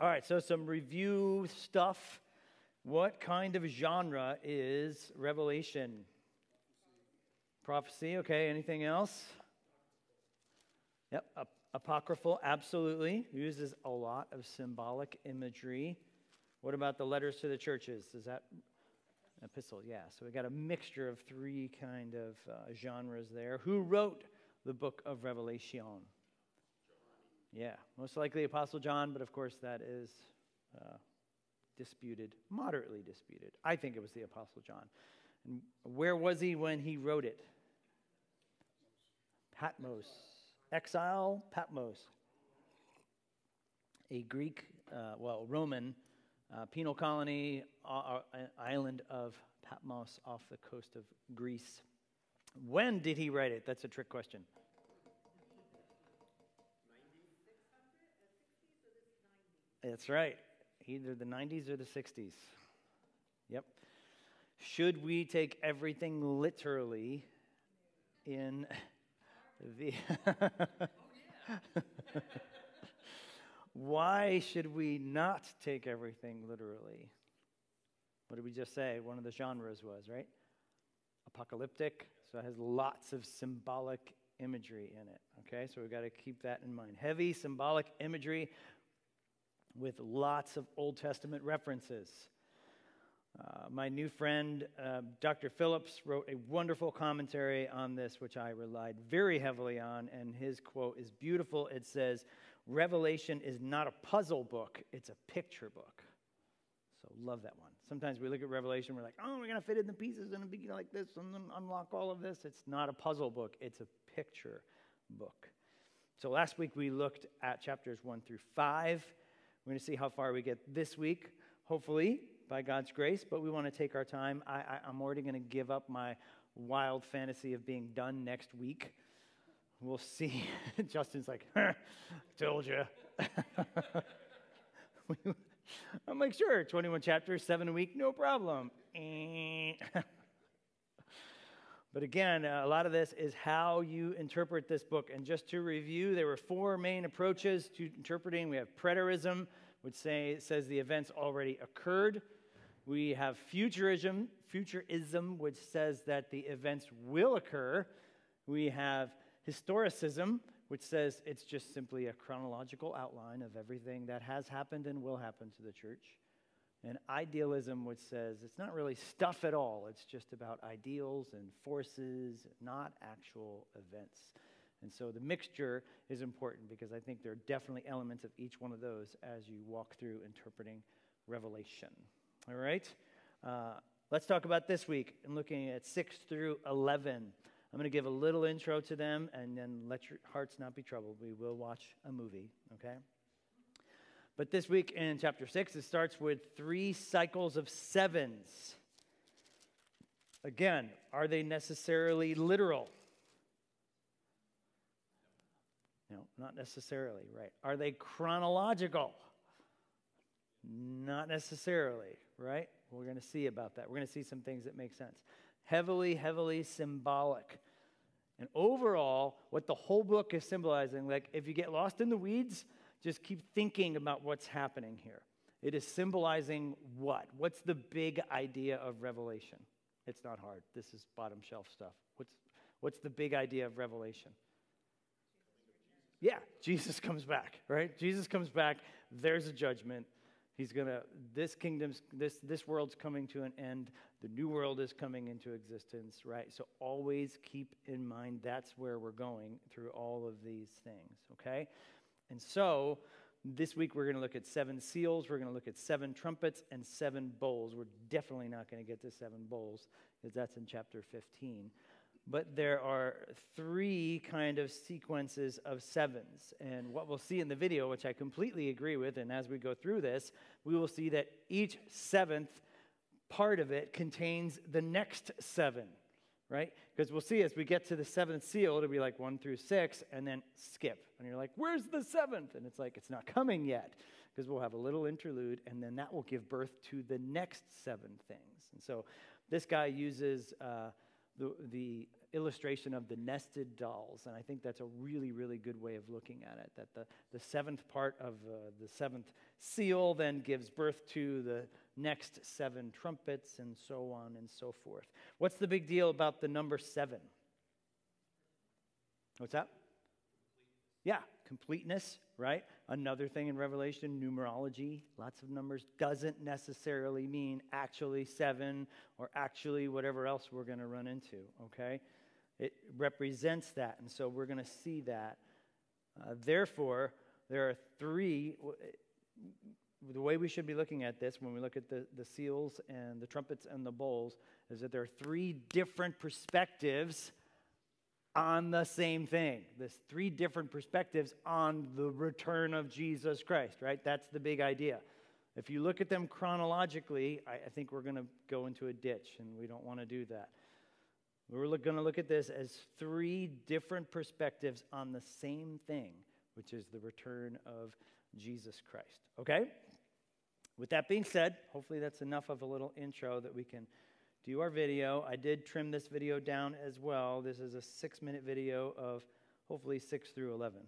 All right, so some review stuff. What kind of genre is Revelation? Prophecy, okay. Anything else? Yep, apocryphal, absolutely. Uses a lot of symbolic imagery. What about the letters to the churches? Is that epistle? Yeah, so we got a mixture of three kind of uh, genres there. Who wrote the book of Revelation? Yeah, most likely Apostle John, but of course that is uh, disputed, moderately disputed. I think it was the Apostle John. And where was he when he wrote it? Patmos. Exile, Patmos. A Greek, uh, well, Roman uh, penal colony, island of Patmos off the coast of Greece. When did he write it? That's a trick question. That's right. Either the 90s or the 60s. Yep. Should we take everything literally in the. Why should we not take everything literally? What did we just say? One of the genres was, right? Apocalyptic. So it has lots of symbolic imagery in it. Okay, so we've got to keep that in mind. Heavy symbolic imagery with lots of Old Testament references. Uh, my new friend, uh, Dr. Phillips, wrote a wonderful commentary on this, which I relied very heavily on, and his quote is beautiful. It says, Revelation is not a puzzle book, it's a picture book. So, love that one. Sometimes we look at Revelation, we're like, oh, we're going to fit in the pieces and be like this and then unlock all of this. It's not a puzzle book, it's a picture book. So, last week we looked at chapters 1 through 5. We're going to see how far we get this week, hopefully, by God's grace, but we want to take our time. I, I, I'm already going to give up my wild fantasy of being done next week. We'll see. Justin's like, told you. I'm like, sure, 21 chapters, seven a week, no problem. but again, uh, a lot of this is how you interpret this book. And just to review, there were four main approaches to interpreting. We have preterism, which say, says the events already occurred. We have futurism, futurism, which says that the events will occur. We have historicism, which says it's just simply a chronological outline of everything that has happened and will happen to the church. And idealism, which says it's not really stuff at all, it's just about ideals and forces, not actual events. And so the mixture is important because I think there are definitely elements of each one of those as you walk through interpreting Revelation. All right? Uh, let's talk about this week and looking at 6 through 11. I'm going to give a little intro to them and then let your hearts not be troubled. We will watch a movie, okay? But this week in chapter 6, it starts with three cycles of sevens. Again, are they necessarily literal? No, not necessarily, right? Are they chronological? Not necessarily, right? We're going to see about that. We're going to see some things that make sense. Heavily, heavily symbolic. And overall, what the whole book is symbolizing, like if you get lost in the weeds, just keep thinking about what's happening here. It is symbolizing what? What's the big idea of Revelation? It's not hard. This is bottom shelf stuff. What's, what's the big idea of Revelation? Yeah, Jesus comes back, right? Jesus comes back. There's a judgment. He's to, this kingdom's, this, this world's coming to an end. The new world is coming into existence, right? So always keep in mind that's where we're going through all of these things, okay? And so this week we're going to look at seven seals, we're going to look at seven trumpets, and seven bowls. We're definitely not going to get to seven bowls because that's in chapter 15 but there are three kind of sequences of sevens. And what we'll see in the video, which I completely agree with, and as we go through this, we will see that each seventh part of it contains the next seven, right? Because we'll see as we get to the seventh seal, it'll be like one through six, and then skip. And you're like, where's the seventh? And it's like, it's not coming yet, because we'll have a little interlude, and then that will give birth to the next seven things. And so this guy uses. Uh, the, the illustration of the nested dolls. And I think that's a really, really good way of looking at it. That the, the seventh part of uh, the seventh seal then gives birth to the next seven trumpets, and so on and so forth. What's the big deal about the number seven? What's that? Yeah, completeness, right? Another thing in Revelation, numerology, lots of numbers, doesn't necessarily mean actually seven or actually whatever else we're going to run into, okay? It represents that, and so we're going to see that. Uh, therefore, there are three. The way we should be looking at this when we look at the, the seals and the trumpets and the bowls is that there are three different perspectives on the same thing. There's three different perspectives on the return of Jesus Christ, right? That's the big idea. If you look at them chronologically, I, I think we're going to go into a ditch, and we don't want to do that. We're going to look at this as three different perspectives on the same thing, which is the return of Jesus Christ. Okay? With that being said, hopefully that's enough of a little intro that we can do our video. I did trim this video down as well. This is a six minute video of hopefully 6 through 11.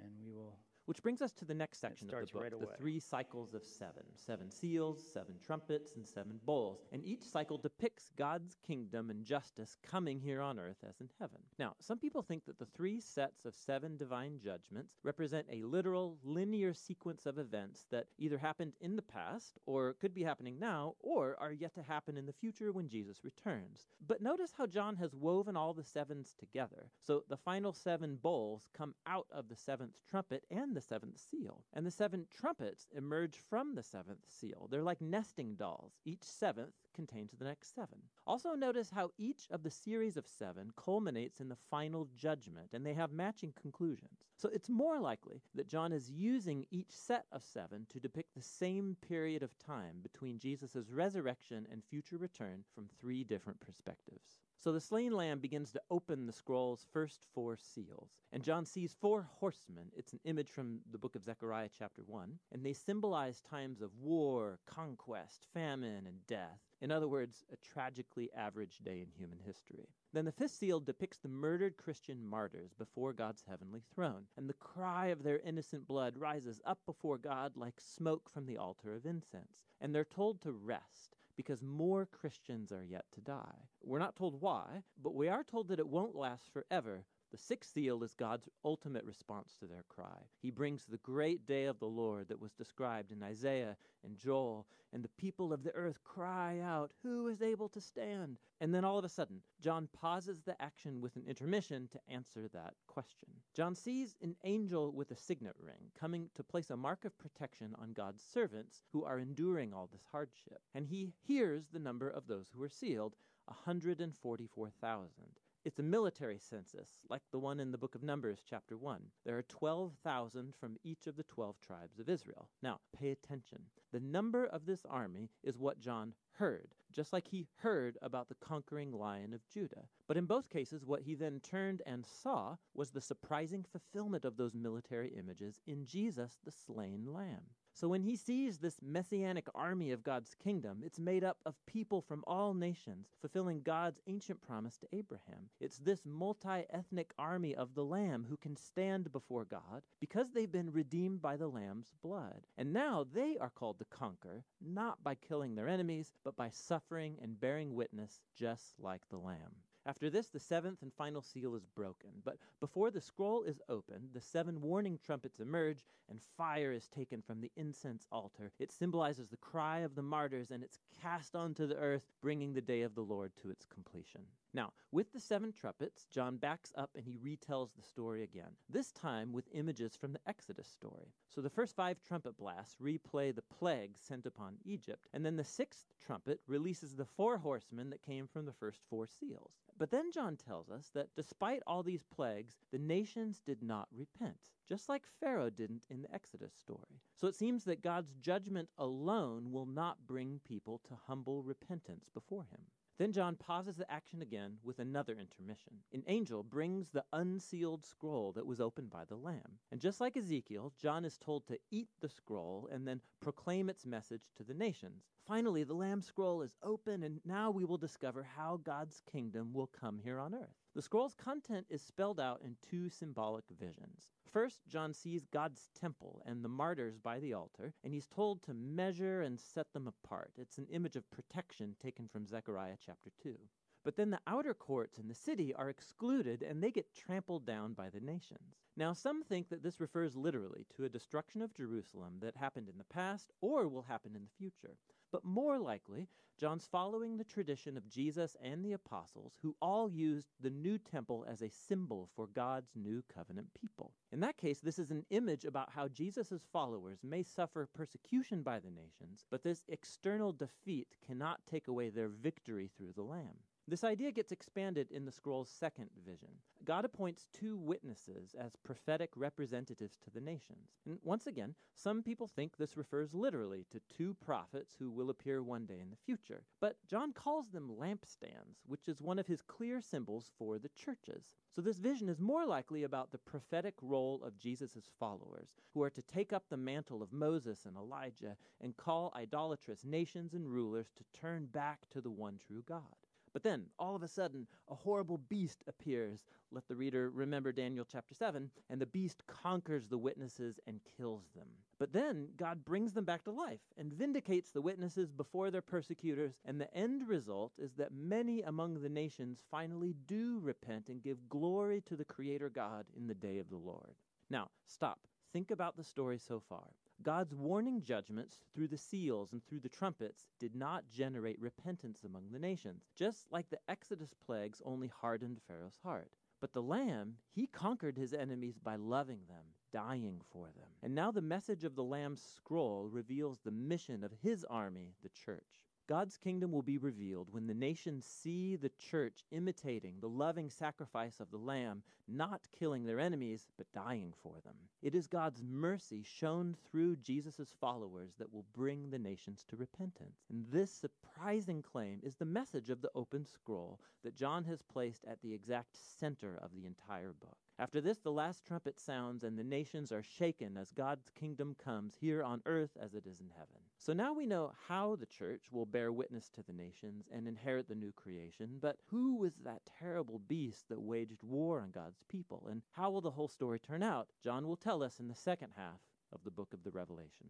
And we will which brings us to the next section of the book right the three cycles of seven seven seals, seven trumpets, and seven bowls. And each cycle depicts God's kingdom and justice coming here on earth as in heaven. Now, some people think that the three sets of seven divine judgments represent a literal, linear sequence of events that either happened in the past, or could be happening now, or are yet to happen in the future when Jesus returns. But notice how John has woven all the sevens together. So the final seven bowls come out of the seventh trumpet and the the seventh seal. And the seven trumpets emerge from the seventh seal. They're like nesting dolls. Each seventh contains the next seven. Also, notice how each of the series of seven culminates in the final judgment, and they have matching conclusions. So it's more likely that John is using each set of seven to depict the same period of time between Jesus' resurrection and future return from three different perspectives. So the slain lamb begins to open the scroll's first four seals, and John sees four horsemen. It's an image from the book of Zechariah, chapter 1, and they symbolize times of war, conquest, famine, and death. In other words, a tragically average day in human history. Then the fifth seal depicts the murdered Christian martyrs before God's heavenly throne, and the cry of their innocent blood rises up before God like smoke from the altar of incense, and they're told to rest because more Christians are yet to die. We're not told why, but we are told that it won't last forever. The sixth seal is God's ultimate response to their cry. He brings the great day of the Lord that was described in Isaiah and Joel, and the people of the earth cry out, Who is able to stand? And then all of a sudden, John pauses the action with an intermission to answer that question. John sees an angel with a signet ring coming to place a mark of protection on God's servants who are enduring all this hardship. And he hears the number of those who are sealed 144,000. It's a military census, like the one in the book of Numbers, chapter 1. There are 12,000 from each of the 12 tribes of Israel. Now, pay attention. The number of this army is what John heard, just like he heard about the conquering lion of Judah. But in both cases, what he then turned and saw was the surprising fulfillment of those military images in Jesus, the slain lamb. So when he sees this messianic army of God's kingdom, it's made up of people from all nations, fulfilling God's ancient promise to Abraham. It's this multi ethnic army of the Lamb who can stand before God because they've been redeemed by the Lamb's blood. And now they are called to conquer, not by killing their enemies, but by suffering and bearing witness just like the Lamb. After this, the seventh and final seal is broken. But before the scroll is opened, the seven warning trumpets emerge, and fire is taken from the incense altar. It symbolizes the cry of the martyrs, and it's cast onto the earth, bringing the day of the Lord to its completion. Now, with the seven trumpets, John backs up and he retells the story again, this time with images from the Exodus story. So the first five trumpet blasts replay the plagues sent upon Egypt, and then the sixth trumpet releases the four horsemen that came from the first four seals. But then John tells us that despite all these plagues, the nations did not repent, just like Pharaoh didn't in the Exodus story. So it seems that God's judgment alone will not bring people to humble repentance before him. Then John pauses the action again with another intermission. An angel brings the unsealed scroll that was opened by the Lamb. And just like Ezekiel, John is told to eat the scroll and then proclaim its message to the nations. Finally, the Lamb scroll is open, and now we will discover how God's kingdom will come here on earth. The scroll's content is spelled out in two symbolic visions. First, John sees God's temple and the martyrs by the altar, and he's told to measure and set them apart. It's an image of protection taken from Zechariah chapter 2. But then the outer courts in the city are excluded and they get trampled down by the nations. Now, some think that this refers literally to a destruction of Jerusalem that happened in the past or will happen in the future. But more likely, John's following the tradition of Jesus and the apostles, who all used the new temple as a symbol for God's new covenant people. In that case, this is an image about how Jesus' followers may suffer persecution by the nations, but this external defeat cannot take away their victory through the Lamb. This idea gets expanded in the scroll's second vision. God appoints two witnesses as prophetic representatives to the nations. And once again, some people think this refers literally to two prophets who will appear one day in the future. But John calls them lampstands, which is one of his clear symbols for the churches. So this vision is more likely about the prophetic role of Jesus' followers, who are to take up the mantle of Moses and Elijah and call idolatrous nations and rulers to turn back to the one true God. But then, all of a sudden, a horrible beast appears. Let the reader remember Daniel chapter 7, and the beast conquers the witnesses and kills them. But then, God brings them back to life and vindicates the witnesses before their persecutors, and the end result is that many among the nations finally do repent and give glory to the Creator God in the day of the Lord. Now, stop. Think about the story so far. God's warning judgments through the seals and through the trumpets did not generate repentance among the nations, just like the Exodus plagues only hardened Pharaoh's heart. But the Lamb, he conquered his enemies by loving them, dying for them. And now the message of the Lamb's scroll reveals the mission of his army, the church. God's kingdom will be revealed when the nations see the church imitating the loving sacrifice of the Lamb, not killing their enemies, but dying for them. It is God's mercy shown through Jesus' followers that will bring the nations to repentance. And this surprising claim is the message of the open scroll that John has placed at the exact center of the entire book. After this, the last trumpet sounds, and the nations are shaken as God's kingdom comes here on earth as it is in heaven. So now we know how the church will bear witness to the nations and inherit the new creation, but who was that terrible beast that waged war on God's people? And how will the whole story turn out? John will tell us in the second half of the book of the Revelation.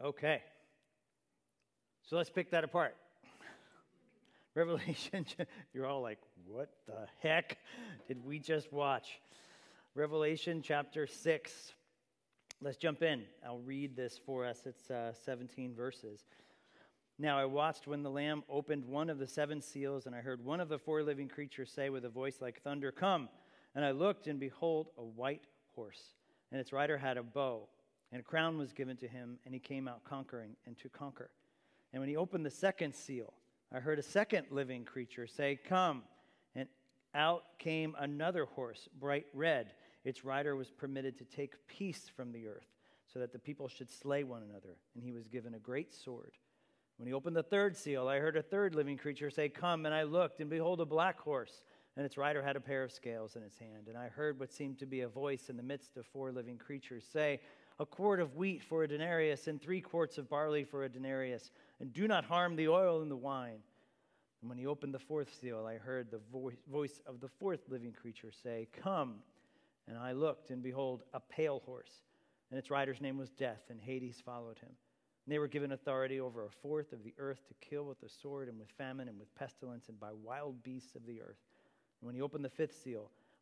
Okay. So let's pick that apart. Revelation, you're all like, what the heck did we just watch? Revelation chapter 6. Let's jump in. I'll read this for us. It's uh, 17 verses. Now I watched when the Lamb opened one of the seven seals, and I heard one of the four living creatures say with a voice like thunder, Come! And I looked, and behold, a white horse, and its rider had a bow, and a crown was given to him, and he came out conquering and to conquer. And when he opened the second seal, I heard a second living creature say, Come. And out came another horse, bright red. Its rider was permitted to take peace from the earth, so that the people should slay one another. And he was given a great sword. When he opened the third seal, I heard a third living creature say, Come. And I looked, and behold, a black horse. And its rider had a pair of scales in its hand. And I heard what seemed to be a voice in the midst of four living creatures say, A quart of wheat for a denarius, and three quarts of barley for a denarius and do not harm the oil and the wine. And when he opened the fourth seal, I heard the voice of the fourth living creature say, Come. And I looked, and behold, a pale horse, and its rider's name was Death, and Hades followed him. And they were given authority over a fourth of the earth to kill with the sword, and with famine, and with pestilence, and by wild beasts of the earth. And when he opened the fifth seal,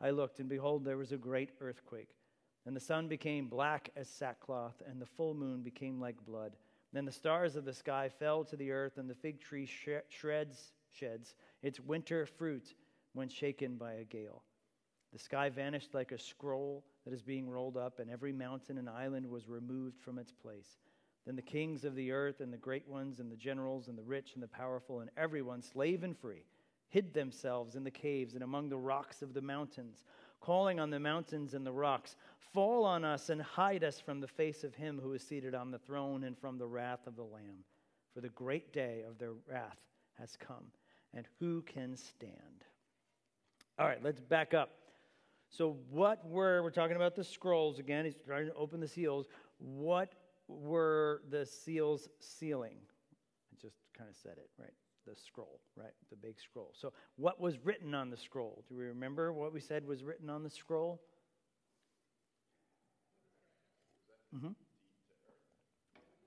I looked, and behold, there was a great earthquake. And the sun became black as sackcloth, and the full moon became like blood then the stars of the sky fell to the earth, and the fig tree shreds, sheds its winter fruit when shaken by a gale. The sky vanished like a scroll that is being rolled up, and every mountain and island was removed from its place. Then the kings of the earth and the great ones and the generals and the rich and the powerful and everyone, slave and free, hid themselves in the caves and among the rocks of the mountains, calling on the mountains and the rocks, Fall on us and hide us from the face of him who is seated on the throne and from the wrath of the Lamb. For the great day of their wrath has come, and who can stand? All right, let's back up. So, what were, we're talking about the scrolls again, he's trying to open the seals. What were the seals sealing? I just kind of said it, right? The scroll, right? The big scroll. So, what was written on the scroll? Do we remember what we said was written on the scroll? Mm-hmm.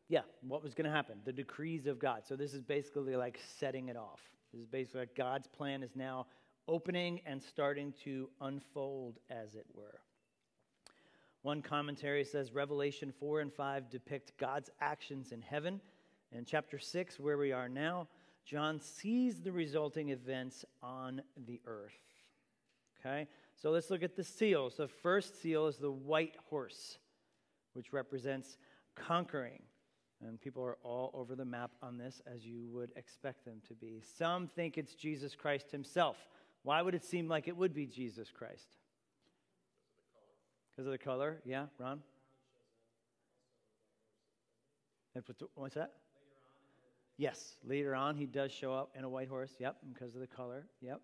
Yeah, what was going to happen? The decrees of God. So, this is basically like setting it off. This is basically like God's plan is now opening and starting to unfold, as it were. One commentary says Revelation 4 and 5 depict God's actions in heaven. In chapter 6, where we are now, John sees the resulting events on the earth. Okay? So let's look at the seals. The first seal is the white horse, which represents conquering. And people are all over the map on this, as you would expect them to be. Some think it's Jesus Christ himself. Why would it seem like it would be Jesus Christ? Because of the color? Yeah, Ron? What's that? Yes, later on he does show up in a white horse. Yep, because of the color. Yep.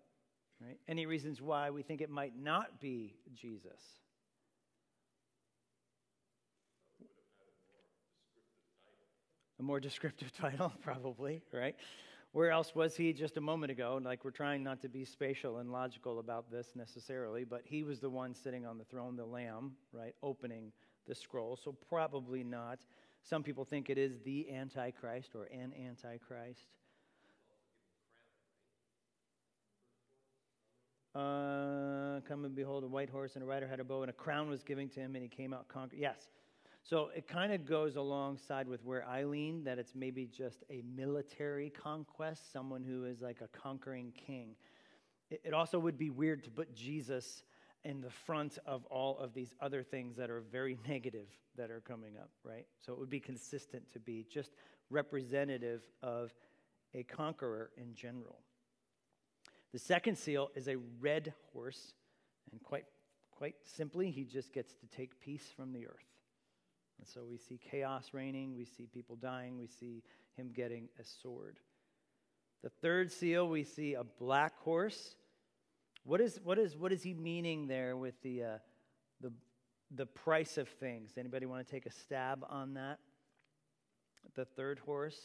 Right. Any reasons why we think it might not be Jesus? A more descriptive title, probably, right? Where else was he just a moment ago? Like, we're trying not to be spatial and logical about this necessarily, but he was the one sitting on the throne, the Lamb, right, opening the scroll. So, probably not. Some people think it is the Antichrist or an Antichrist. Uh, come and behold, a white horse and a rider had a bow, and a crown was given to him, and he came out conquered. Yes, so it kind of goes alongside with where I lean that it's maybe just a military conquest, someone who is like a conquering king. It also would be weird to put Jesus in the front of all of these other things that are very negative that are coming up, right? So it would be consistent to be just representative of a conqueror in general. The second seal is a red horse, and quite, quite simply, he just gets to take peace from the earth. And so we see chaos reigning, we see people dying, we see him getting a sword. The third seal, we see a black horse. What is, what is, what is he meaning there with the, uh, the, the price of things? Anybody want to take a stab on that? The third horse?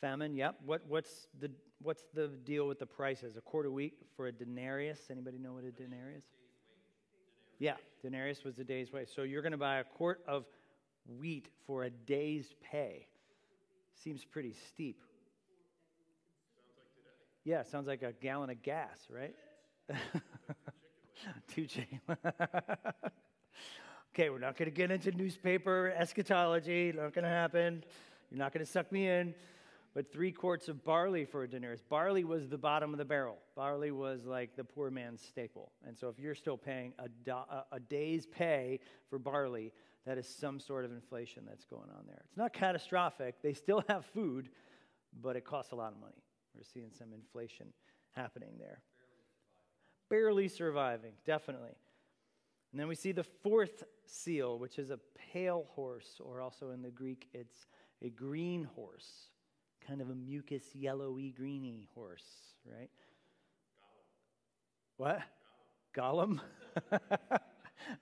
Famine, yep. What, what's, the, what's the deal with the prices? A quarter week for a denarius? Anybody know what a denarius? Yeah, denarius was a day's wage. So you're going to buy a quart of wheat for a day's pay. Seems pretty steep. Yeah, sounds like a gallon of gas, right? Two chicken. okay, we're not going to get into newspaper eschatology. Not going to happen. You're not going to suck me in but three quarts of barley for a denarius. Barley was the bottom of the barrel. Barley was like the poor man's staple. And so if you're still paying a, do- a day's pay for barley, that is some sort of inflation that's going on there. It's not catastrophic. They still have food, but it costs a lot of money. We're seeing some inflation happening there. Barely surviving, Barely surviving definitely. And then we see the fourth seal, which is a pale horse, or also in the Greek, it's a green horse kind of a mucus, yellowy, greeny horse, right? Gollum. What? Gollum?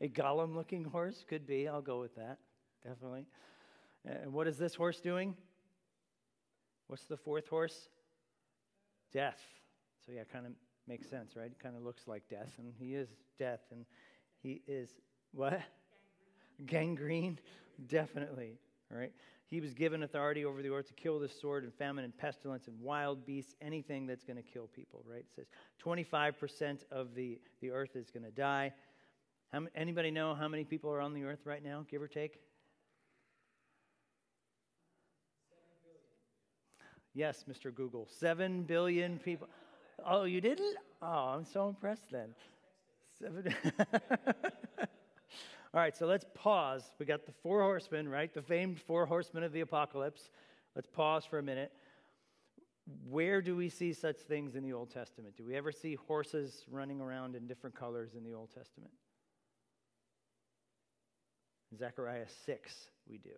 a Gollum looking horse? Could be. I'll go with that. Definitely. And what is this horse doing? What's the fourth horse? Death. So, yeah, kind of makes sense, right? Kind of looks like death, and he is death, and he is what? Gangrene. Gangrene? Definitely, right? He was given authority over the earth to kill the sword and famine and pestilence and wild beasts, anything that's going to kill people, right? It says 25% of the, the earth is going to die. How, anybody know how many people are on the earth right now, give or take? Yes, Mr. Google. Seven billion people. Oh, you didn't? Oh, I'm so impressed then. Seven. All right, so let's pause. We got the four horsemen, right? The famed four horsemen of the apocalypse. Let's pause for a minute. Where do we see such things in the Old Testament? Do we ever see horses running around in different colors in the Old Testament? Zechariah 6, we do,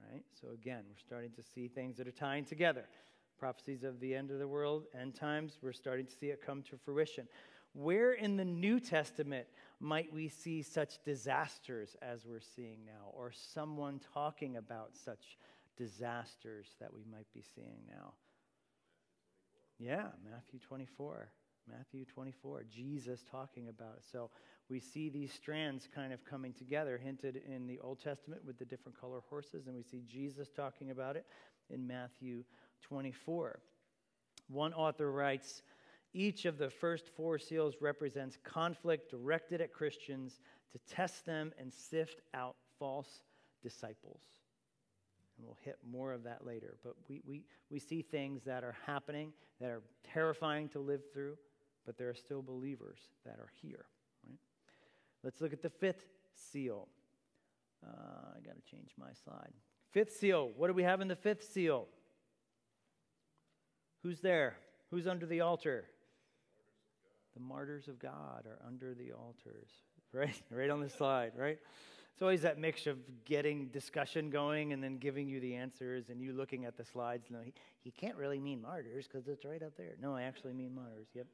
right? So again, we're starting to see things that are tying together. Prophecies of the end of the world, end times, we're starting to see it come to fruition. Where in the New Testament might we see such disasters as we're seeing now, or someone talking about such disasters that we might be seeing now? Yeah, Matthew 24. Matthew 24, Jesus talking about it. So we see these strands kind of coming together, hinted in the Old Testament with the different color horses, and we see Jesus talking about it in Matthew 24. One author writes Each of the first four seals represents conflict directed at Christians to test them and sift out false disciples. And we'll hit more of that later. But we, we, we see things that are happening that are terrifying to live through, but there are still believers that are here. Let's look at the fifth seal. Uh, I got to change my slide. Fifth seal. What do we have in the fifth seal? Who's there? Who's under the altar? The martyrs of God are under the altars. Right? Right on the slide, right? It's always that mix of getting discussion going and then giving you the answers and you looking at the slides. No, he, he can't really mean martyrs because it's right up there. No, I actually mean martyrs. Yep.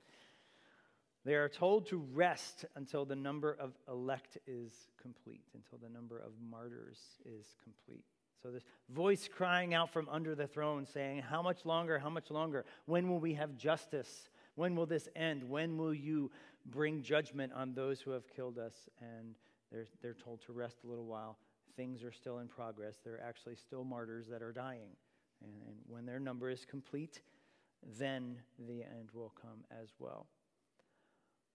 They are told to rest until the number of elect is complete, until the number of martyrs is complete. So, this voice crying out from under the throne saying, How much longer? How much longer? When will we have justice? When will this end? When will you bring judgment on those who have killed us? And they're, they're told to rest a little while. Things are still in progress. There are actually still martyrs that are dying. And, and when their number is complete, then the end will come as well.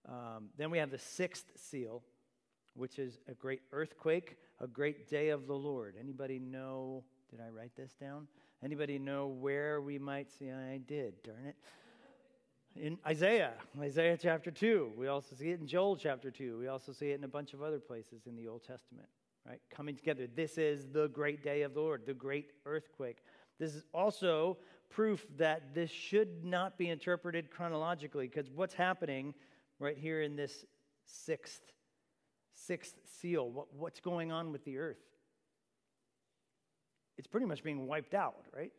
Um, then we have the sixth seal, which is a great earthquake, a great day of the Lord. Anybody know? Did I write this down? Anybody know where we might see? I did, darn it. In Isaiah, Isaiah chapter 2. We also see it in Joel chapter 2. We also see it in a bunch of other places in the Old Testament, right? Coming together. This is the great day of the Lord, the great earthquake. This is also proof that this should not be interpreted chronologically because what's happening right here in this sixth sixth seal. What, what's going on with the earth? It's pretty much being wiped out right?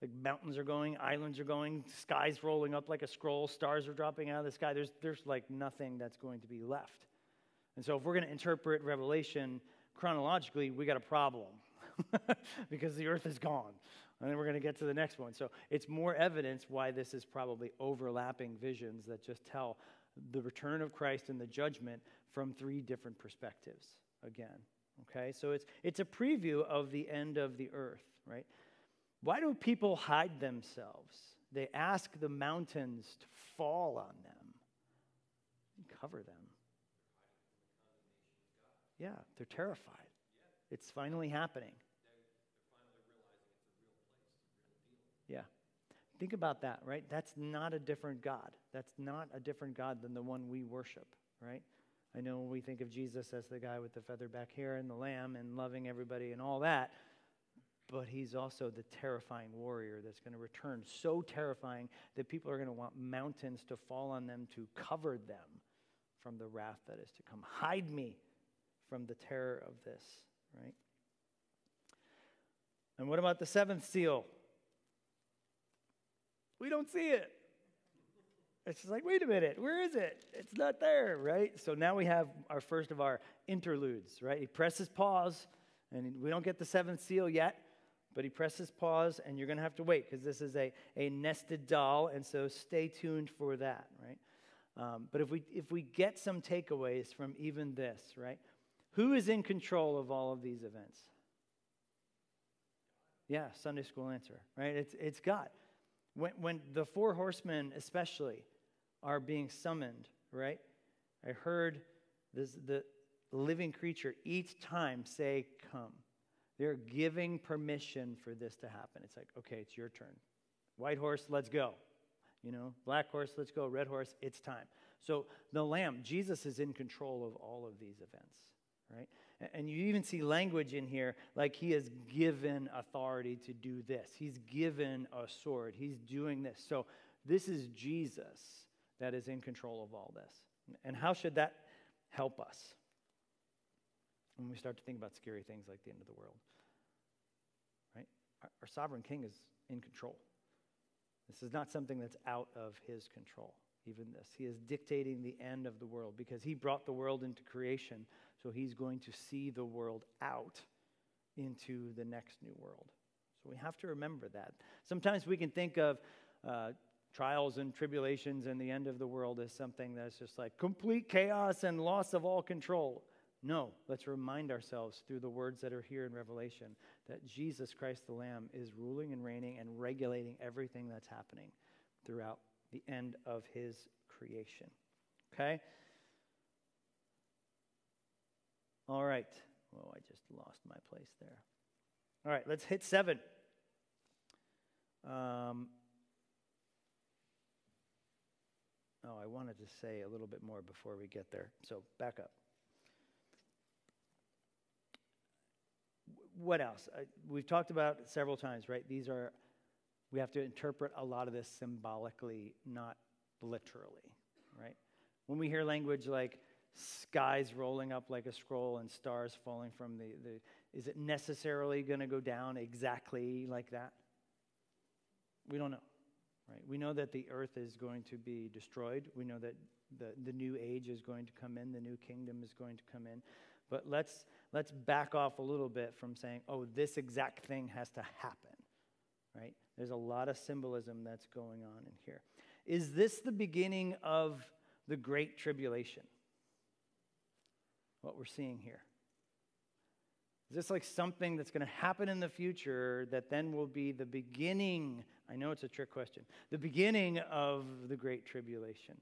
Like mountains are going islands are going skies rolling up like a scroll stars are dropping out of the sky. There's, there's like nothing that's going to be left. And so if we're going to interpret revelation chronologically we got a problem because the earth is gone and then we're going to get to the next one. So it's more evidence why this is probably overlapping visions that just tell the return of Christ and the judgment from three different perspectives again. Okay, so it's, it's a preview of the end of the earth, right? Why do people hide themselves? They ask the mountains to fall on them and cover them. Yeah, they're terrified. It's finally happening. Yeah. Think about that, right? That's not a different God. That's not a different God than the one we worship, right? I know we think of Jesus as the guy with the feather back hair and the lamb and loving everybody and all that, but he's also the terrifying warrior that's going to return so terrifying that people are going to want mountains to fall on them to cover them from the wrath that is to come. Hide me from the terror of this, right? And what about the seventh seal? We don't see it. It's just like, wait a minute, where is it? It's not there, right? So now we have our first of our interludes, right? He presses pause, and we don't get the seventh seal yet, but he presses pause, and you're going to have to wait because this is a, a nested doll, and so stay tuned for that, right? Um, but if we, if we get some takeaways from even this, right? Who is in control of all of these events? Yeah, Sunday school answer, right? It's, it's God. When, when the four horsemen, especially, are being summoned, right? I heard this, the living creature each time say, Come. They're giving permission for this to happen. It's like, okay, it's your turn. White horse, let's go. You know, black horse, let's go. Red horse, it's time. So the Lamb, Jesus is in control of all of these events, right? And you even see language in here like he has given authority to do this. He's given a sword. He's doing this. So this is Jesus that is in control of all this. And how should that help us when we start to think about scary things like the end of the world? Right? Our, our sovereign king is in control. This is not something that's out of his control, even this. He is dictating the end of the world because he brought the world into creation, so he's going to see the world out into the next new world. So we have to remember that. Sometimes we can think of uh, trials and tribulations and the end of the world as something that's just like complete chaos and loss of all control. No, let's remind ourselves through the words that are here in Revelation that Jesus Christ the Lamb is ruling and reigning and regulating everything that's happening throughout the end of his creation. Okay? All right. Oh, I just lost my place there. All right, let's hit seven. Um, oh, I wanted to say a little bit more before we get there. So back up. what else? Uh, we've talked about several times, right? These are, we have to interpret a lot of this symbolically, not literally, right? When we hear language like skies rolling up like a scroll and stars falling from the, the is it necessarily going to go down exactly like that? We don't know, right? We know that the earth is going to be destroyed. We know that the, the new age is going to come in, the new kingdom is going to come in. But let's, let's back off a little bit from saying, oh, this exact thing has to happen, right? There's a lot of symbolism that's going on in here. Is this the beginning of the Great Tribulation? What we're seeing here? Is this like something that's going to happen in the future that then will be the beginning? I know it's a trick question. The beginning of the Great Tribulation.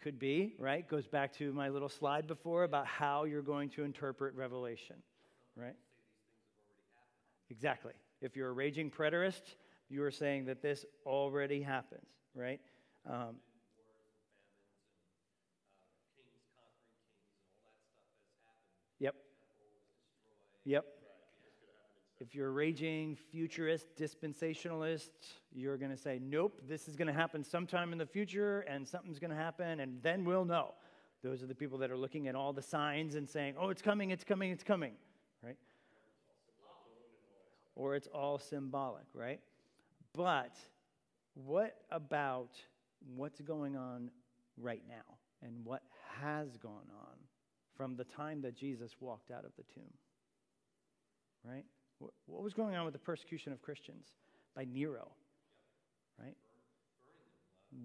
Could be, right? Goes back to my little slide before about how you're going to interpret Revelation, right? Exactly. If you're a raging preterist, you are saying that this already happens, right? Um, Yep. Yep. If you're a raging futurist, dispensationalist, you're going to say, nope, this is going to happen sometime in the future and something's going to happen and then we'll know. Those are the people that are looking at all the signs and saying, oh, it's coming, it's coming, it's coming, right? Or it's all symbolic, right? But what about what's going on right now and what has gone on from the time that Jesus walked out of the tomb? Right? What was going on with the persecution of Christians by Nero? Right?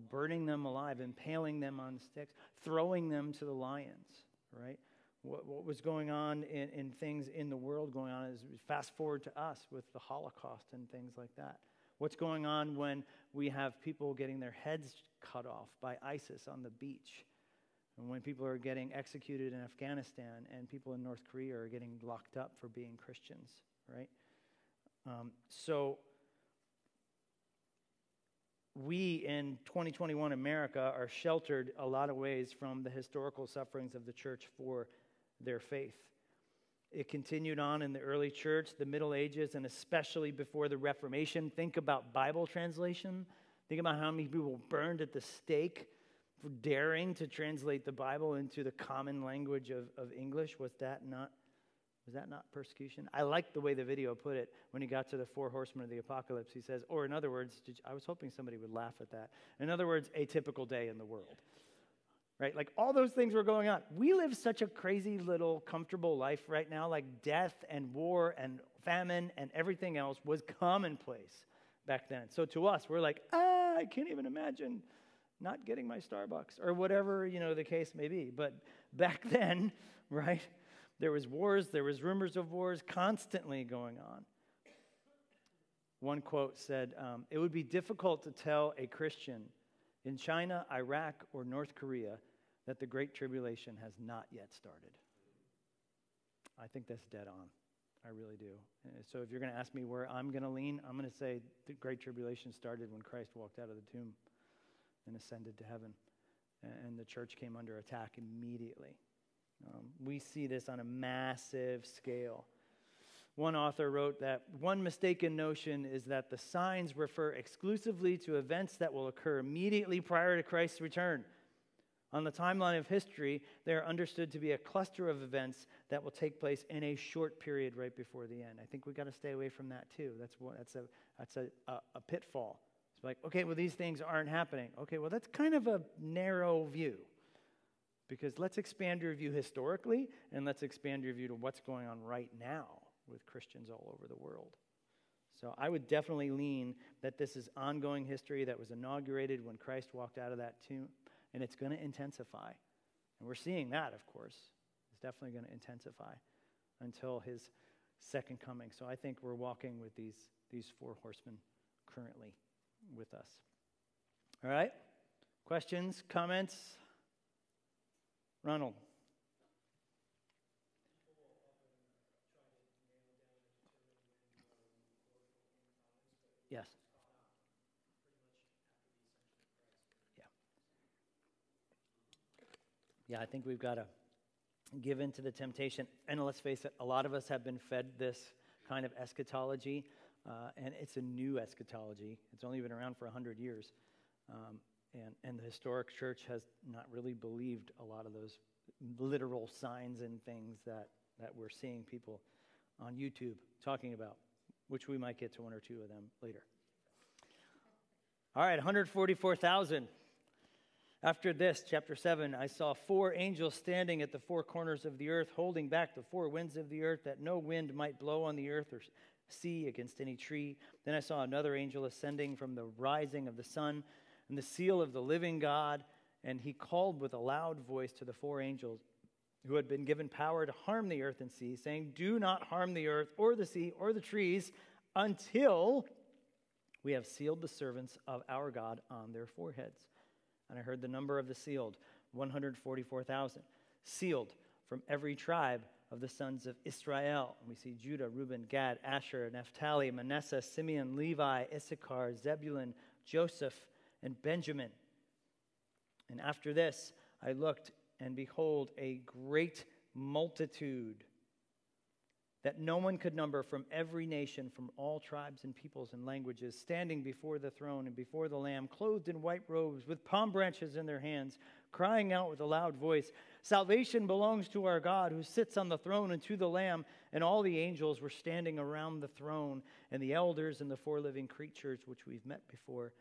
Burning them alive, impaling them on sticks, throwing them to the lions, right? What, what was going on in, in things in the world going on is fast forward to us with the Holocaust and things like that. What's going on when we have people getting their heads cut off by ISIS on the beach? And when people are getting executed in Afghanistan and people in North Korea are getting locked up for being Christians, right? Um, so, we in 2021 America are sheltered a lot of ways from the historical sufferings of the church for their faith. It continued on in the early church, the Middle Ages, and especially before the Reformation. Think about Bible translation. Think about how many people burned at the stake for daring to translate the Bible into the common language of, of English. Was that not was that not persecution? I like the way the video put it when he got to the four horsemen of the apocalypse. He says, or in other words, I was hoping somebody would laugh at that. In other words, a typical day in the world. Right? Like all those things were going on. We live such a crazy little comfortable life right now, like death and war and famine and everything else was commonplace back then. So to us, we're like, ah, I can't even imagine not getting my Starbucks or whatever, you know, the case may be. But back then, right? There was wars, there was rumors of wars constantly going on. One quote said, um, It would be difficult to tell a Christian in China, Iraq, or North Korea that the Great Tribulation has not yet started. I think that's dead on. I really do. So if you're going to ask me where I'm going to lean, I'm going to say the Great Tribulation started when Christ walked out of the tomb and ascended to heaven. and the church came under attack immediately. Um, we see this on a massive scale. One author wrote that one mistaken notion is that the signs refer exclusively to events that will occur immediately prior to Christ's return. On the timeline of history, they are understood to be a cluster of events that will take place in a short period right before the end. I think we've got to stay away from that too. That's, that's, a, that's a, a, a pitfall. Like, okay, well, these things aren't happening. Okay, well, that's kind of a narrow view. Because let's expand your view historically, and let's expand your view to what's going on right now with Christians all over the world. So I would definitely lean that this is ongoing history that was inaugurated when Christ walked out of that tomb, and it's going to intensify. And we're seeing that, of course. It's definitely going to intensify until his second coming. So I think we're walking with these, these four horsemen currently with us. All right? Questions, comments? Ronald. Yes. Yeah. Yeah, I think we've got to give in to the temptation. And let's face it, a lot of us have been fed this kind of eschatology, uh, and it's a new eschatology. It's only been around for 100 years. Um, and, and the historic church has not really believed a lot of those literal signs and things that, that we're seeing people on YouTube talking about which we might get to one or two of them later. All right, 144,000. After this, chapter 7, I saw four angels standing at the four corners of the earth, holding back the four winds of the earth, that no wind might blow on the earth or sea against any tree. Then I saw another angel ascending from the rising of the sun, and the seal of the living God, and he called with a loud voice to the four angels who had been given power to harm the earth and sea, saying, Do not harm the earth or the sea or the trees until we have sealed the servants of our God on their foreheads. And I heard the number of the sealed 144,000, sealed from every tribe of the sons of Israel. We see Judah, Reuben, Gad, Asher, Naphtali, Manasseh, Simeon, Levi, Issachar, Zebulun, Joseph, and Benjamin. And after this, I looked and behold, a great multitude that no one could number from every nation, from all tribes and peoples and languages, standing before the throne and before the Lamb, clothed in white robes, with palm branches in their hands, crying out with a loud voice Salvation belongs to our God who sits on the throne and to the Lamb. And all the angels were standing around the throne, and the elders and the four living creatures, which we've met before.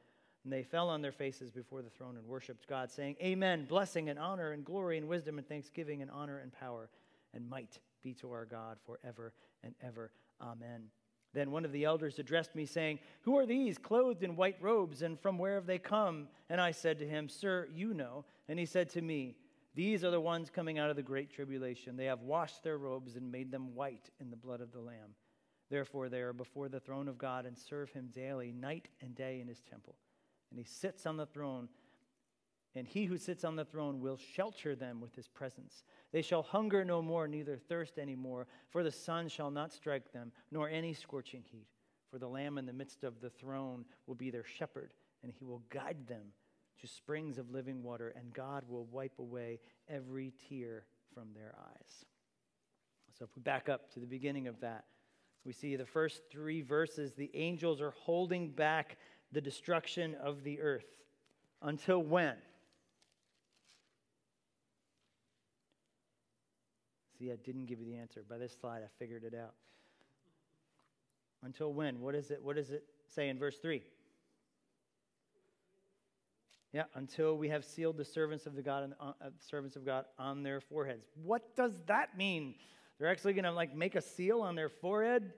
And they fell on their faces before the throne and worshiped God, saying, Amen. Blessing and honor and glory and wisdom and thanksgiving and honor and power and might be to our God forever and ever. Amen. Then one of the elders addressed me, saying, Who are these clothed in white robes, and from where have they come? And I said to him, Sir, you know. And he said to me, These are the ones coming out of the great tribulation. They have washed their robes and made them white in the blood of the Lamb. Therefore, they are before the throne of God and serve him daily, night and day in his temple and he sits on the throne. And he who sits on the throne will shelter them with his presence. They shall hunger no more, neither thirst any more, for the sun shall not strike them, nor any scorching heat. For the Lamb in the midst of the throne will be their shepherd, and he will guide them to springs of living water, and God will wipe away every tear from their eyes. So if we back up to the beginning of that, we see the first three verses, the angels are holding back the destruction of the earth. Until when? See, I didn't give you the answer. By this slide, I figured it out. Until when? What is it? What does it say in verse 3? Yeah, until we have sealed the servants of the God uh, uh, servants of God on their foreheads. What does that mean? They're actually going to like make a seal on their forehead?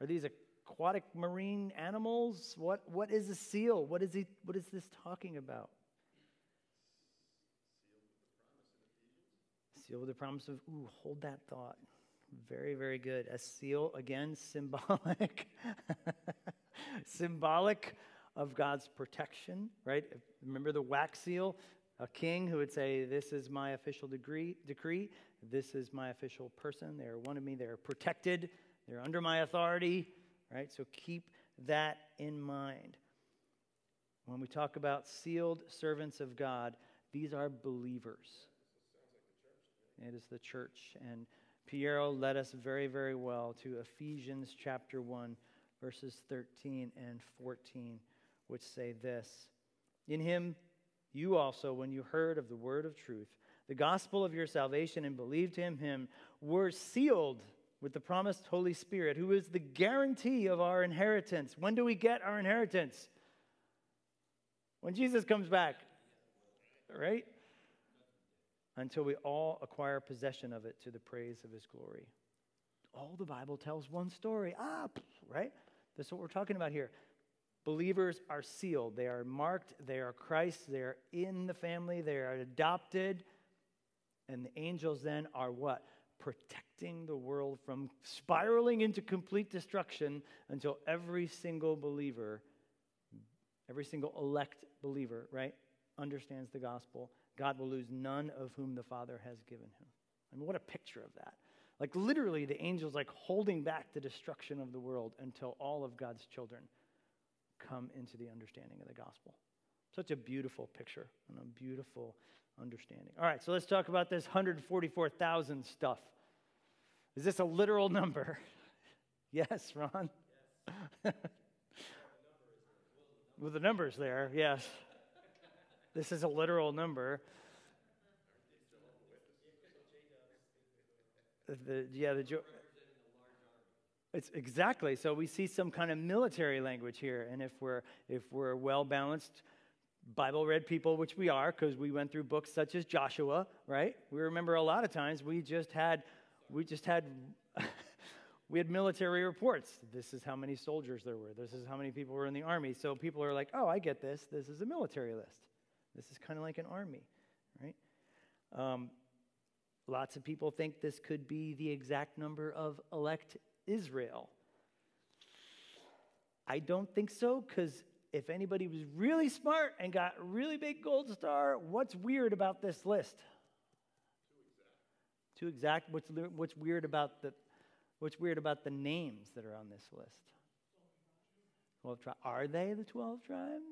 Are these aquatic marine animals? What, what is a seal? What is, he, what is this talking about? Seal with the promise of, ooh, hold that thought. Very, very good. A seal, again, symbolic. symbolic of God's protection, right? Remember the wax seal? A king who would say, This is my official degree, decree. This is my official person. They are one of me. They're protected. They're under my authority right? So keep that in mind. When we talk about sealed servants of God, These are believers. It is the church. And Piero led us very, very well to Ephesians chapter 1, verses 13 and 14, which say this In him, you also, when you heard of the word of truth, the gospel of your salvation, and believed in him, were sealed with the promised Holy Spirit, who is the guarantee of our inheritance. When do we get our inheritance? When Jesus comes back, right? Until we all acquire possession of it to the praise of his glory. All the Bible tells one story. Ah, right? That's what we're talking about here. Believers are sealed, they are marked, they are Christ, they are in the family, they are adopted. And the angels then are what? Protecting the world from spiraling into complete destruction until every single believer, every single elect believer, right, understands the gospel. God will lose none of whom the Father has given him. I mean, what a picture of that. Like literally, the angels like holding back the destruction of the world until all of God's children come into the understanding of the gospel. Such a beautiful picture and a beautiful understanding. All right, so let's talk about this 144,000 stuff. Is this a literal number? yes, Ron? Yes. With the numbers there, yes. This is a literal number. The, yeah, the it's exactly so. We see some kind of military language here, and if we're if we're well balanced, Bible read people, which we are, because we went through books such as Joshua, right? We remember a lot of times we just had we just had we had military reports. This is how many soldiers there were. This is how many people were in the army. So people are like, oh, I get this. This is a military list. This is kind of like an army, right? Um, lots of people think this could be the exact number of elect Israel. I don't think so because if anybody was really smart and got a really big gold star, what's weird about this list? Too exact. Too exact. What's, what's weird about the what's weird about the names that are on this list? 12 tribes. Are they the 12 tribes?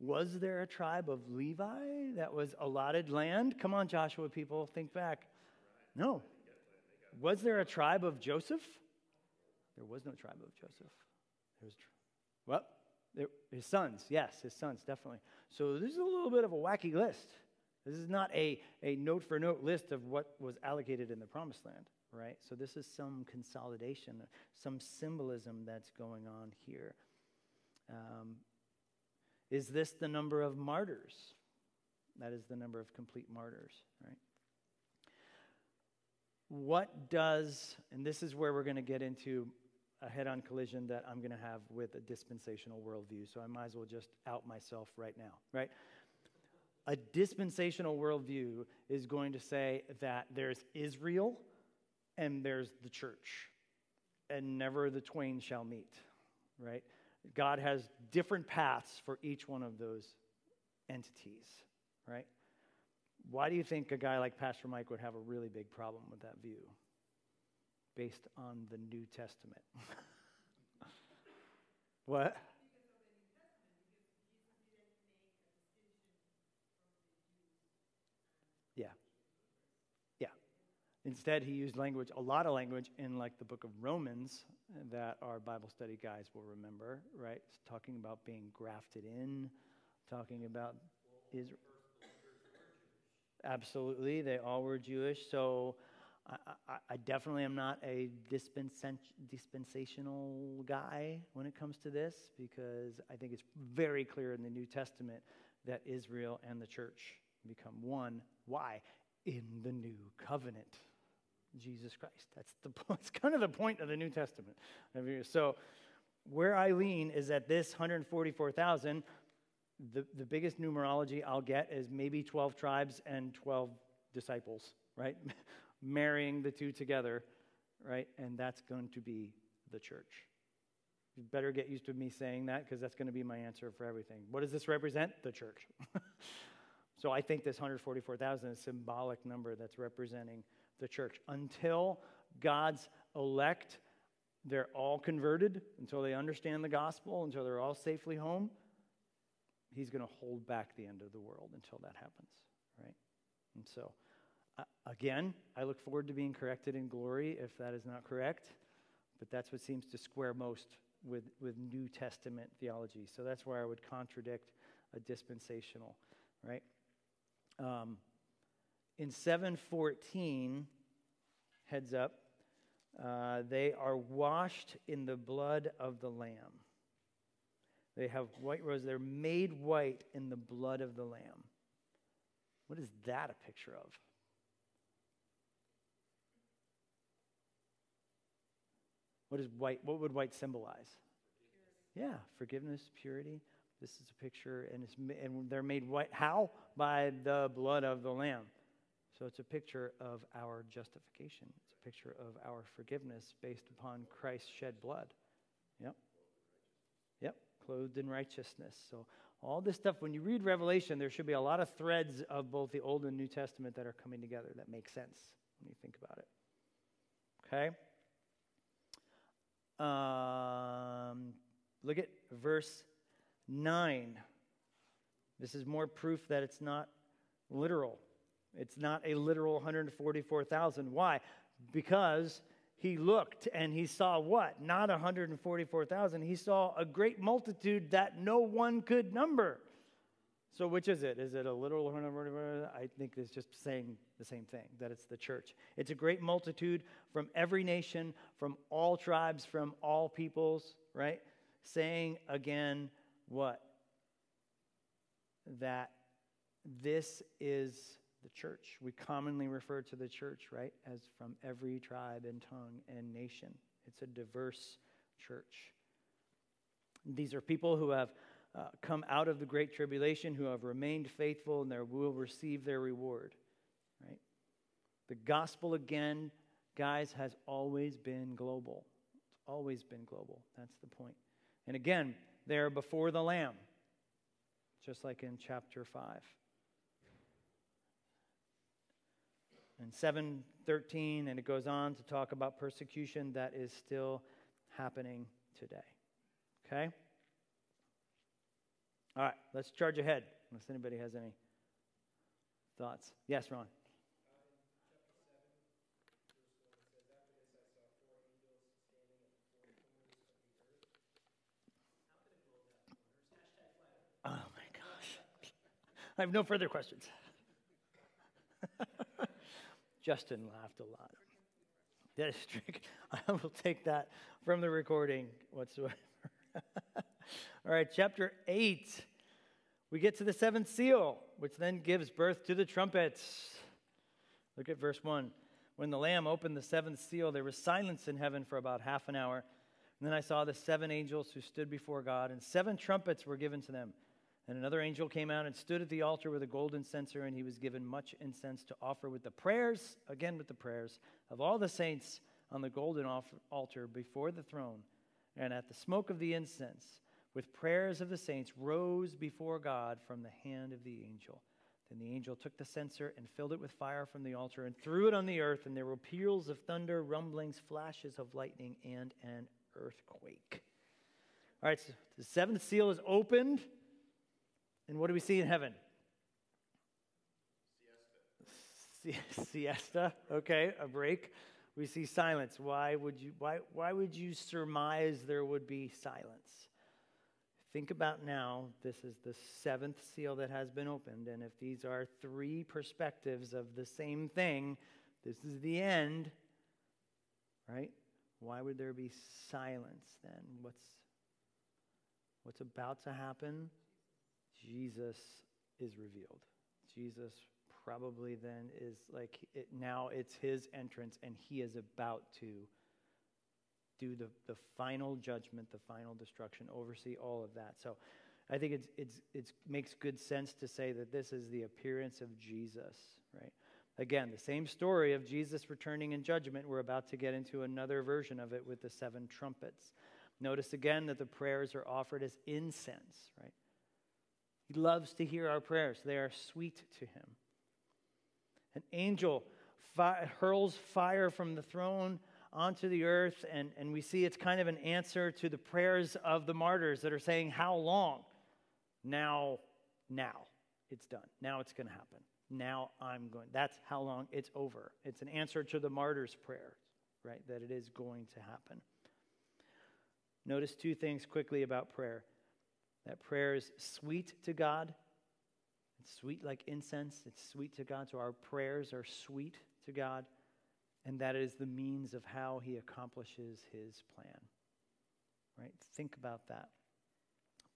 Was there a tribe of Levi that was allotted land? Come on, Joshua people, think back. No, was there a tribe of Joseph? There was no tribe of Joseph. There was, well, there, his sons, yes, his sons, definitely. So this is a little bit of a wacky list. This is not a, a note for note list of what was allocated in the promised land, right? So this is some consolidation, some symbolism that's going on here. Um, is this the number of martyrs? That is the number of complete martyrs, right? What does, and this is where we're going to get into a head on collision that I'm going to have with a dispensational worldview. So I might as well just out myself right now, right? A dispensational worldview is going to say that there's Israel and there's the church, and never the twain shall meet, right? God has different paths for each one of those entities, right? Why do you think a guy like Pastor Mike would have a really big problem with that view based on the New Testament? what? Yeah. Yeah. Instead, he used language, a lot of language in like the book of Romans that our Bible study guys will remember, right? It's talking about being grafted in, talking about Israel. Absolutely, they all were Jewish. So I, I, I definitely am not a dispensational guy when it comes to this because I think it's very clear in the New Testament that Israel and the church become one. Why? In the new covenant. Jesus Christ. That's the that's kind of the point of the New Testament. So, where I lean is that this 144,000 the, the biggest numerology I'll get is maybe 12 tribes and 12 disciples, right? Marrying the two together, right? And that's going to be the church. You better get used to me saying that because that's going to be my answer for everything. What does this represent? The church. so I think this 144,000 is a symbolic number that's representing the church. Until God's elect, they're all converted, until they understand the gospel, until they're all safely home he's going to hold back the end of the world until that happens, right? And so, uh, again, I look forward to being corrected in glory if that is not correct, but that's what seems to square most with, with New Testament theology. So that's where I would contradict a dispensational, right? Um, in 714, heads up, uh, they are washed in the blood of the Lamb. They have white robes. They're made white in the blood of the Lamb. What is that a picture of? What is white? What would white symbolize? Yeah, forgiveness, purity. This is a picture, and, it's, and they're made white. How? By the blood of the Lamb. So it's a picture of our justification. It's a picture of our forgiveness based upon Christ's shed blood. Clothed in righteousness. So all this stuff, when you read Revelation, there should be a lot of threads of both the Old and New Testament that are coming together that make sense when you think about it. Okay? Um, look at verse 9. This is more proof that it's not literal. It's not a literal 144,000. Why? Because he looked and he saw what? Not 144,000. He saw a great multitude that no one could number. So, which is it? Is it a literal 144? I think it's just saying the same thing, that it's the church. It's a great multitude from every nation, from all tribes, from all peoples, right? Saying again, what? That this is the church. We commonly refer to the church, right, as from every tribe and tongue and nation. It's a diverse church. These are people who have uh, come out of the great tribulation, who have remained faithful, and they will receive their reward, right? The gospel, again, guys, has always been global. It's always been global. That's the point. And again, they're before the Lamb, just like in chapter 5. And 713 and it goes on to talk about persecution that is still happening today okay all right let's charge ahead unless anybody has any thoughts yes ron Oh my gosh. I have no further questions. Justin laughed a lot. That is trick. I will take that from the recording whatsoever. All right, chapter 8. We get to the seventh seal, which then gives birth to the trumpets. Look at verse 1. When the Lamb opened the seventh seal, there was silence in heaven for about half an hour. And then I saw the seven angels who stood before God, and seven trumpets were given to them. And another angel came out and stood at the altar with a golden censer, and he was given much incense to offer with the prayers, again with the prayers, of all the saints on the golden altar before the throne. And at the smoke of the incense, with prayers of the saints, rose before God from the hand of the angel. Then the angel took the censer and filled it with fire from the altar and threw it on the earth, and there were peals of thunder, rumblings, flashes of lightning, and an earthquake. All right, so the seventh seal is opened. And what do we see in heaven? Siesta. Siesta. Okay, a break. We see silence. Why would you why why would you surmise there would be silence? Think about now, this is the seventh seal that has been opened, and if these are three perspectives of the same thing, this is the end, right? Why would there be silence then? What's what's about to happen? Jesus is revealed. Jesus probably then is like it, now it's his entrance and he is about to do the, the final judgment, the final destruction, oversee all of that. So I think it's, it's, it makes good sense to say that this is the appearance of Jesus, right? Again, the same story of Jesus returning in judgment. We're about to get into another version of it with the seven trumpets. Notice again that the prayers are offered as incense, right? He loves to hear our prayers, they are sweet to him. An angel fi- hurls fire from the throne onto the earth, and, and we see it's kind of an answer to the prayers of the martyrs that are saying, How long? Now now it's done. Now it's going to happen. Now I'm going. That's how long it's over. It's an answer to the martyr's prayer, right? That it is going to happen. Notice two things quickly about prayer that prayer is sweet to God. It's sweet like incense, it's sweet to God. So our prayers are sweet to God. And that is the means of how he accomplishes his plan. Right? Think about that.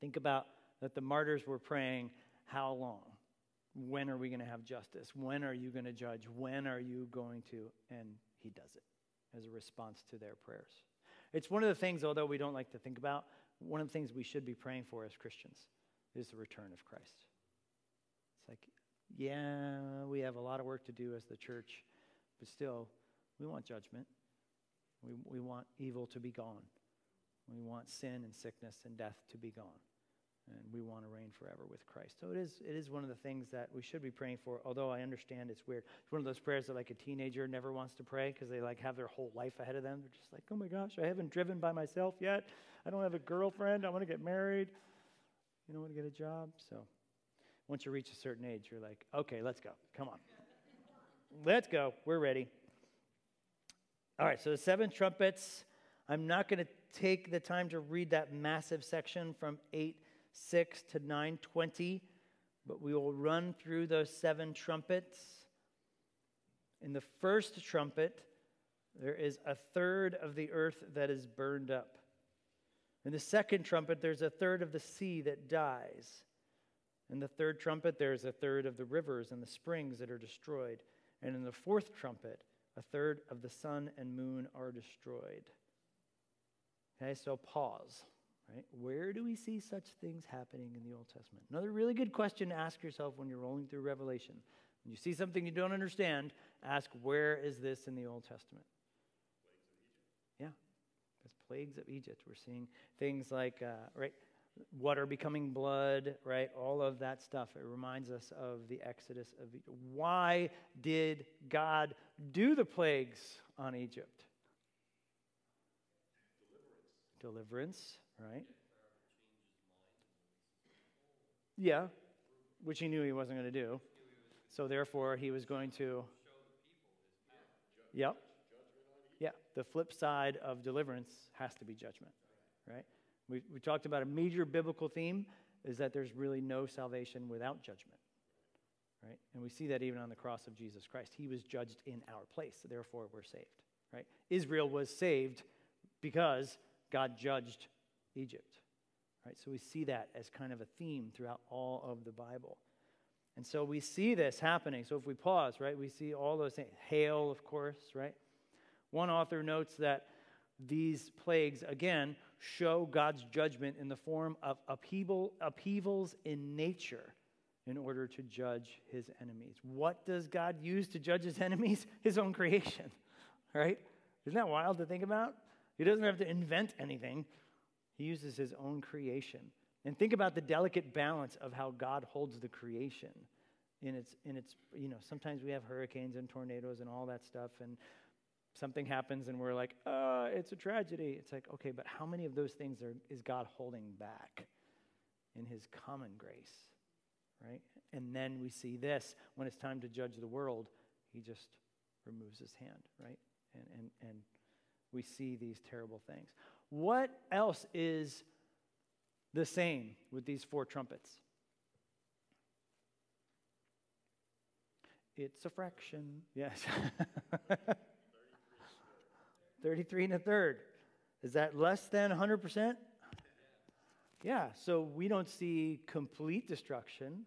Think about that the martyrs were praying, How long? When are we going to have justice? When are you going to judge? When are you going to? And he does it as a response to their prayers. It's one of the things, although we don't like to think about, one of the things we should be praying for as Christians is the return of Christ. It's like, yeah, we have a lot of work to do as the church, but still, we want judgment. We, we want evil to be gone. We want sin and sickness and death to be gone and we want to reign forever with Christ. So it is, it is one of the things that we should be praying for, although I understand it's weird. It's one of those prayers that like a teenager never wants to pray because they like have their whole life ahead of them. They're just like, oh my gosh, I haven't driven by myself yet. I don't have a girlfriend. I want to get married. You know, I want to get a job. So once you reach a certain age, you're like, okay, let's go. Come on. let's go. We're ready. All right, so the seven trumpets. I'm not going to take the time to read that massive section from 8 6 to 920, but we will run through those seven trumpets. In the first trumpet, there is a third of the earth that is burned up. In the second trumpet, there's a third of the sea that dies. In the third trumpet, there's a third of the rivers and the springs that are destroyed. And in the fourth trumpet, a third of the sun and moon are destroyed. Okay, so pause. Right? Where do we see such things happening in the Old Testament? Another really good question to ask yourself when you're rolling through Revelation. When you see something you don't understand, ask, where is this in the Old Testament? Yeah, because plagues of Egypt. We're seeing things like, uh, right, water becoming blood, right? All of that stuff. It reminds us of the Exodus of Egypt. Why did God do the plagues on Egypt? Deliverance. Deliverance right? Yeah, which he knew he wasn't going to do. So therefore, he was going to. Yep. Yeah, the flip side of deliverance has to be judgment, right? We, we talked about a major biblical theme is that there's really no salvation without judgment, right? And we see that even on the cross of Jesus Christ. He was judged in our place, therefore we're saved, right? Israel was saved because God judged Egypt. Right? So we see that as kind of a theme throughout all of the Bible. And so we see this happening. So if we pause, right, we see all those things. Hail, of course, right? One author notes that these plagues, again, show God's judgment in the form of upheaval, upheavals in nature in order to judge his enemies. What does God use to judge his enemies? His own creation, right? Isn't that wild to think about? He doesn't have to invent anything. He uses his own creation. And think about the delicate balance of how God holds the creation in its, in its, you know, sometimes we have hurricanes and tornadoes and all that stuff, and something happens and we're like, oh, it's a tragedy. It's like, okay, but how many of those things are, is God holding back in his common grace, right? And then we see this when it's time to judge the world, he just removes his hand, right? And, and, and we see these terrible things. What else is the same with these four trumpets? It's a fraction. Yes. 33 and a third. Is that less than 100%? Yeah, so we don't see complete destruction.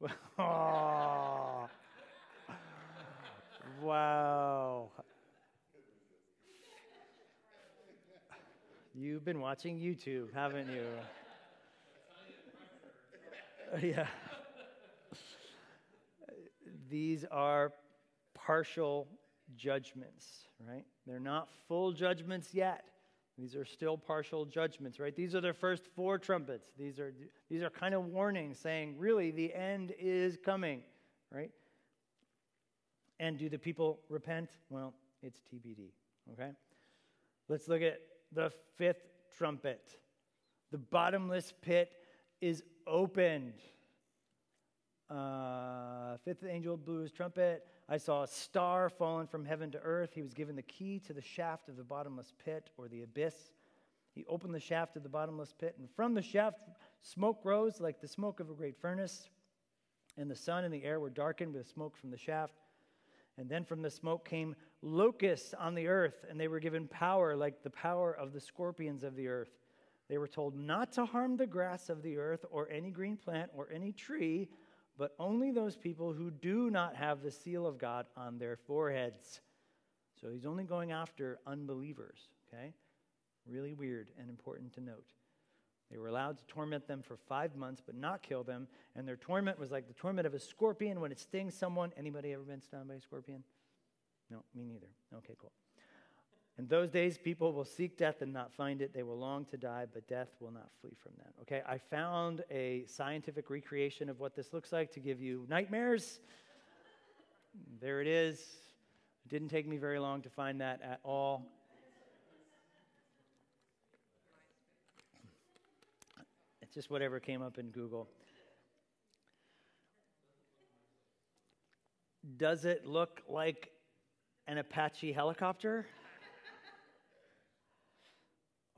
oh. You've been watching YouTube, haven't you? yeah. These are partial judgments, right? They're not full judgments yet. These are still partial judgments, right? These are the first four trumpets. These are these are kind of warnings saying, really, the end is coming, right? And do the people repent? Well, it's TBD, okay? Let's look at the fifth trumpet. The bottomless pit is opened. Uh, fifth angel blew his trumpet. I saw a star fallen from heaven to earth. He was given the key to the shaft of the bottomless pit or the abyss. He opened the shaft of the bottomless pit, and from the shaft, smoke rose like the smoke of a great furnace. And the sun and the air were darkened with smoke from the shaft. And then from the smoke came locusts on the earth, and they were given power like the power of the scorpions of the earth. They were told not to harm the grass of the earth or any green plant or any tree, but only those people who do not have the seal of God on their foreheads. So he's only going after unbelievers, okay? Really weird and important to note. They were allowed to torment them for five months, but not kill them. And their torment was like the torment of a scorpion when it stings someone. Anybody ever been stung by a scorpion? No, me neither. Okay, cool. In those days, people will seek death and not find it. They will long to die, but death will not flee from them. Okay, I found a scientific recreation of what this looks like to give you nightmares. There it is. It didn't take me very long to find that at all. It's just whatever came up in Google. Does it look like an Apache helicopter?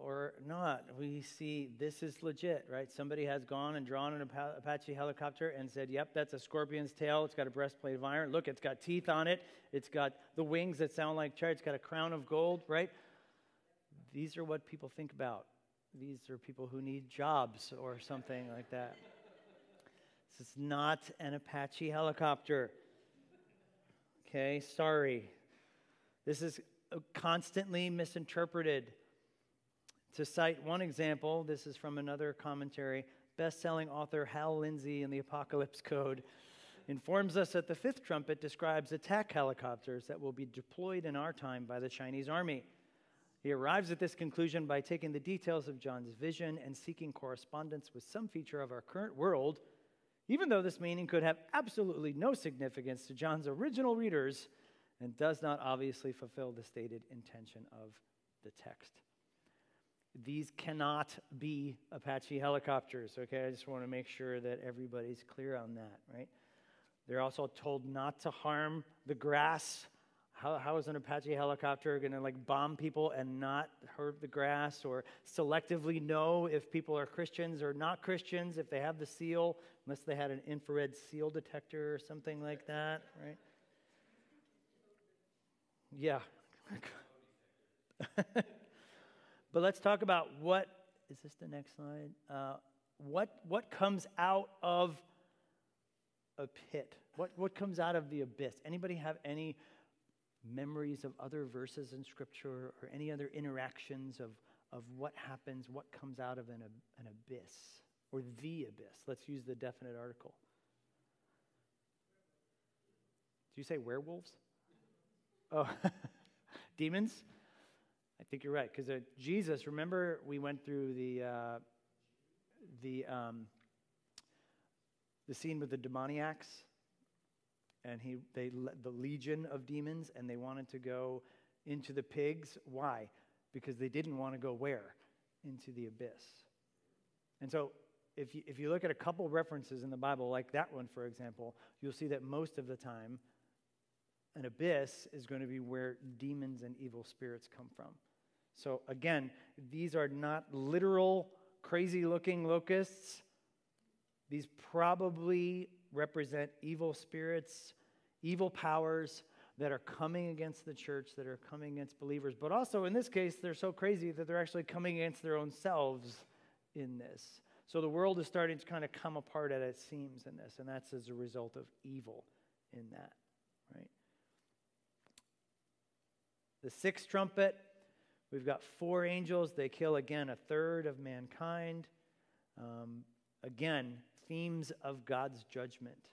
or not. We see this is legit, right? Somebody has gone and drawn an Apache helicopter and said, yep, that's a scorpion's tail. It's got a breastplate of iron. Look, it's got teeth on it. It's got the wings that sound like chariots. It's got a crown of gold, right? These are what people think about. These are people who need jobs or something like that. This is not an Apache helicopter. Okay, sorry. This is uh, constantly misinterpreted. To cite one example, this is from another commentary. Best selling author Hal Lindsey in the Apocalypse Code informs us that the fifth trumpet describes attack helicopters that will be deployed in our time by the Chinese army. He arrives at this conclusion by taking the details of John's vision and seeking correspondence with some feature of our current world, even though this meaning could have absolutely no significance to John's original readers and does not obviously fulfill the stated intention of the text. These cannot be Apache helicopters, okay? I just want to make sure that everybody's clear on that, right? They're also told not to harm the grass. How, how is an Apache helicopter going to like bomb people and not hurt the grass or selectively know if people are Christians or not Christians if they have the seal, unless they had an infrared seal detector or something like that, right? Yeah. But let's talk about what is this the next slide? Uh, what what comes out of a pit? What what comes out of the abyss? Anybody have any memories of other verses in Scripture or any other interactions of of what happens? What comes out of an an abyss or the abyss? Let's use the definite article. Do you say werewolves? Oh, demons? I think you're right because uh, Jesus. Remember, we went through the uh, the um, the scene with the demoniacs, and he they the legion of demons, and they wanted to go into the pigs. Why? Because they didn't want to go where? Into the abyss. And so, if you, if you look at a couple references in the Bible, like that one, for example, you'll see that most of the time, an abyss is going to be where demons and evil spirits come from. So, again, these are not literal, crazy looking locusts. These probably represent evil spirits, evil powers that are coming against the church, that are coming against believers. But also, in this case, they're so crazy that they're actually coming against their own selves in this. So the world is starting to kind of come apart at its seams in this, and that's as a result of evil in that, right? The sixth trumpet We've got four angels. They kill again a third of mankind. Um, again, themes of God's judgment.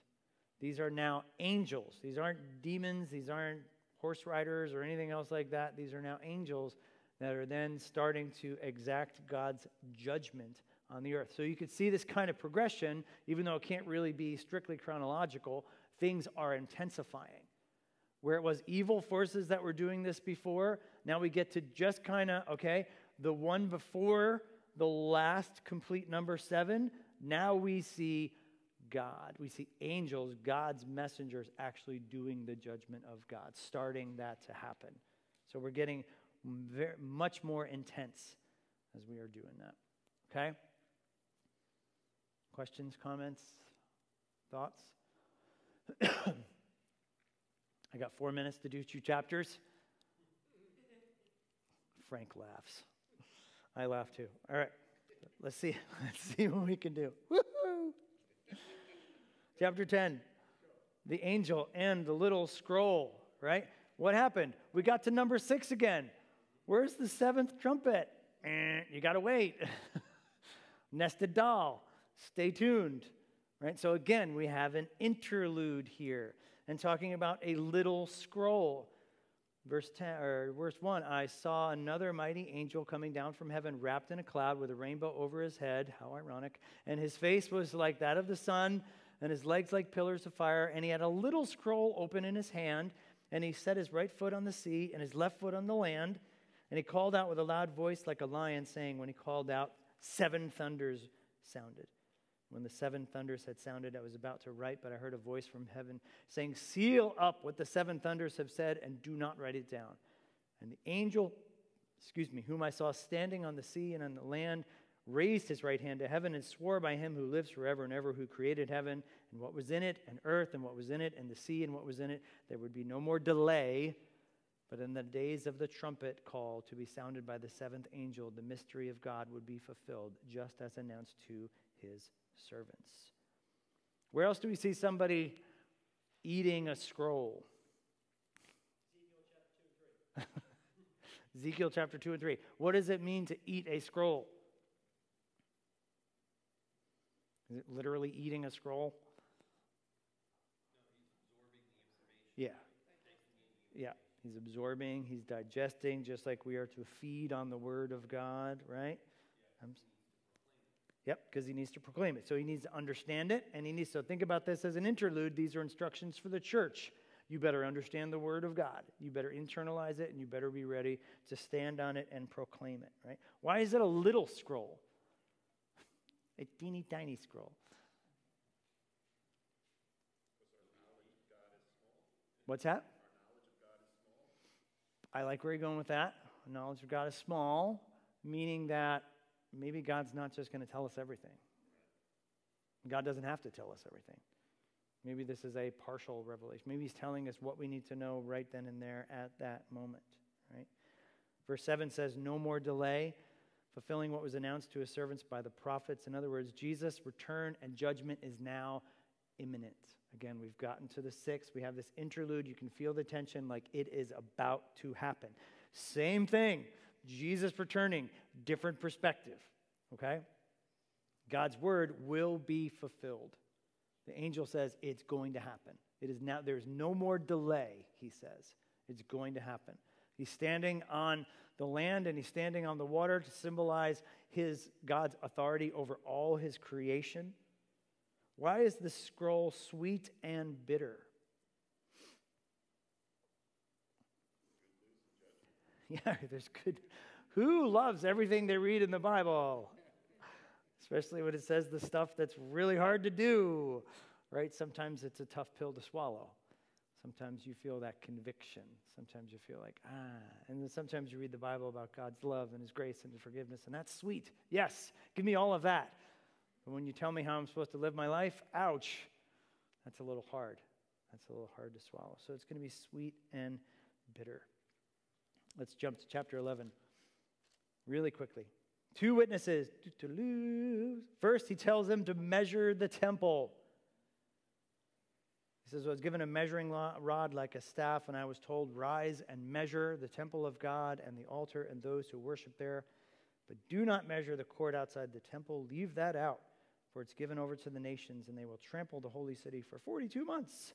These are now angels. These aren't demons. These aren't horse riders or anything else like that. These are now angels that are then starting to exact God's judgment on the earth. So you could see this kind of progression, even though it can't really be strictly chronological, things are intensifying. Where it was evil forces that were doing this before, now we get to just kind of, okay, the one before the last complete number seven, Now we see God. We see angels, God's messengers, actually doing the judgment of God, starting that to happen. So we're getting very, much more intense as we are doing that. Okay? Questions, comments, thoughts? I got four minutes to do two chapters. Frank laughs. I laugh too. All right. Let's see. Let's see what we can do. Woo-hoo! Chapter 10. The angel and the little scroll, right? What happened? We got to number six again. Where's the seventh trumpet? Eh, you got to wait. Nested doll. Stay tuned. Right? So again, we have an interlude here and talking about a little scroll. Verse 10 or verse 1, I saw another mighty angel coming down from heaven wrapped in a cloud with a rainbow over his head. How ironic. And his face was like that of the sun, and his legs like pillars of fire, and he had a little scroll open in his hand, and he set his right foot on the sea and his left foot on the land, and he called out with a loud voice like a lion saying when he called out, seven thunders sounded. When the seven thunders had sounded, I was about to write, but I heard a voice from heaven saying, Seal up what the seven thunders have said and do not write it down. And the angel, excuse me, whom I saw standing on the sea and on the land, raised his right hand to heaven and swore by him who lives forever and ever, who created heaven and what was in it, and earth and what was in it, and the sea and what was in it. There would be no more delay. But in the days of the trumpet call to be sounded by the seventh angel, the mystery of God would be fulfilled, just as announced to his servants. Where else do we see somebody eating a scroll? Ezekiel chapter 2 and 3. What does it mean to eat a scroll? Is it literally eating a scroll? Yeah. Yeah. He's absorbing, he's digesting, just like we are to feed on the word of God, right? I'm, Yep, because he needs to proclaim it. So he needs to understand it, and he needs to think about this as an interlude. These are instructions for the church. You better understand the word of God. You better internalize it, and you better be ready to stand on it and proclaim it, right? Why is it a little scroll? A teeny tiny scroll. What's that? Our knowledge of God is small. I like where you're going with that. Knowledge of God is small, meaning that maybe God's not just going to tell us everything. God doesn't have to tell us everything. Maybe this is a partial revelation. Maybe he's telling us what we need to know right then and there at that moment, right? Verse 7 says, No more delay, fulfilling what was announced to his servants by the prophets. In other words, Jesus' return and judgment is now imminent. Again, we've gotten to the sixth. We have this interlude. You can feel the tension like it is about to happen. Same thing. Jesus returning, different perspective, okay? God's word will be fulfilled. The angel says it's going to happen. It is now, there's no more delay, he says. It's going to happen. He's standing on the land and he's standing on the water to symbolize his God's authority over all his creation. Why is the scroll sweet and bitter? Yeah, there's good. Who loves everything they read in the Bible? Especially when it says the stuff that's really hard to do, right? Sometimes it's a tough pill to swallow. Sometimes you feel that conviction. Sometimes you feel like, ah. And then sometimes you read the Bible about God's love and His grace and His forgiveness, and that's sweet. Yes, give me all of that. But when you tell me how I'm supposed to live my life, ouch, that's a little hard. That's a little hard to swallow. So it's going to be sweet and bitter. Let's jump to chapter 11 really quickly. Two witnesses. First, he tells them to measure the temple. He says, I was given a measuring rod like a staff, and I was told, Rise and measure the temple of God and the altar and those who worship there. But do not measure the court outside the temple. Leave that out, for it's given over to the nations, and they will trample the holy city for 42 months.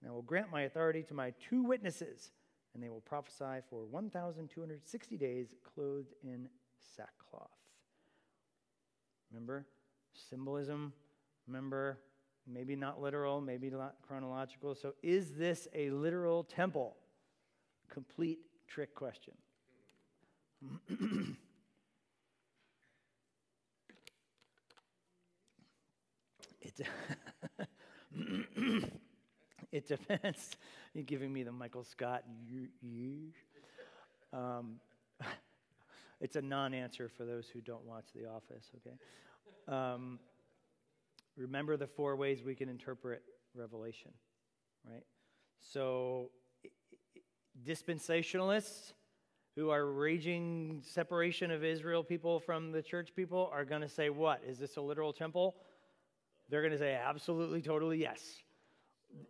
And I will grant my authority to my two witnesses and they will prophesy for 1,260 days clothed in sackcloth. Remember? Symbolism. Remember? Maybe not literal, maybe not chronological. So, is this a literal temple? Complete trick question. it depends. You're giving me the Michael Scott. Um, it's a non answer for those who don't watch The Office, okay? Um, remember the four ways we can interpret Revelation, right? So, dispensationalists who are raging separation of Israel people from the church people are going to say, What? Is this a literal temple? They're going to say, Absolutely, totally, yes.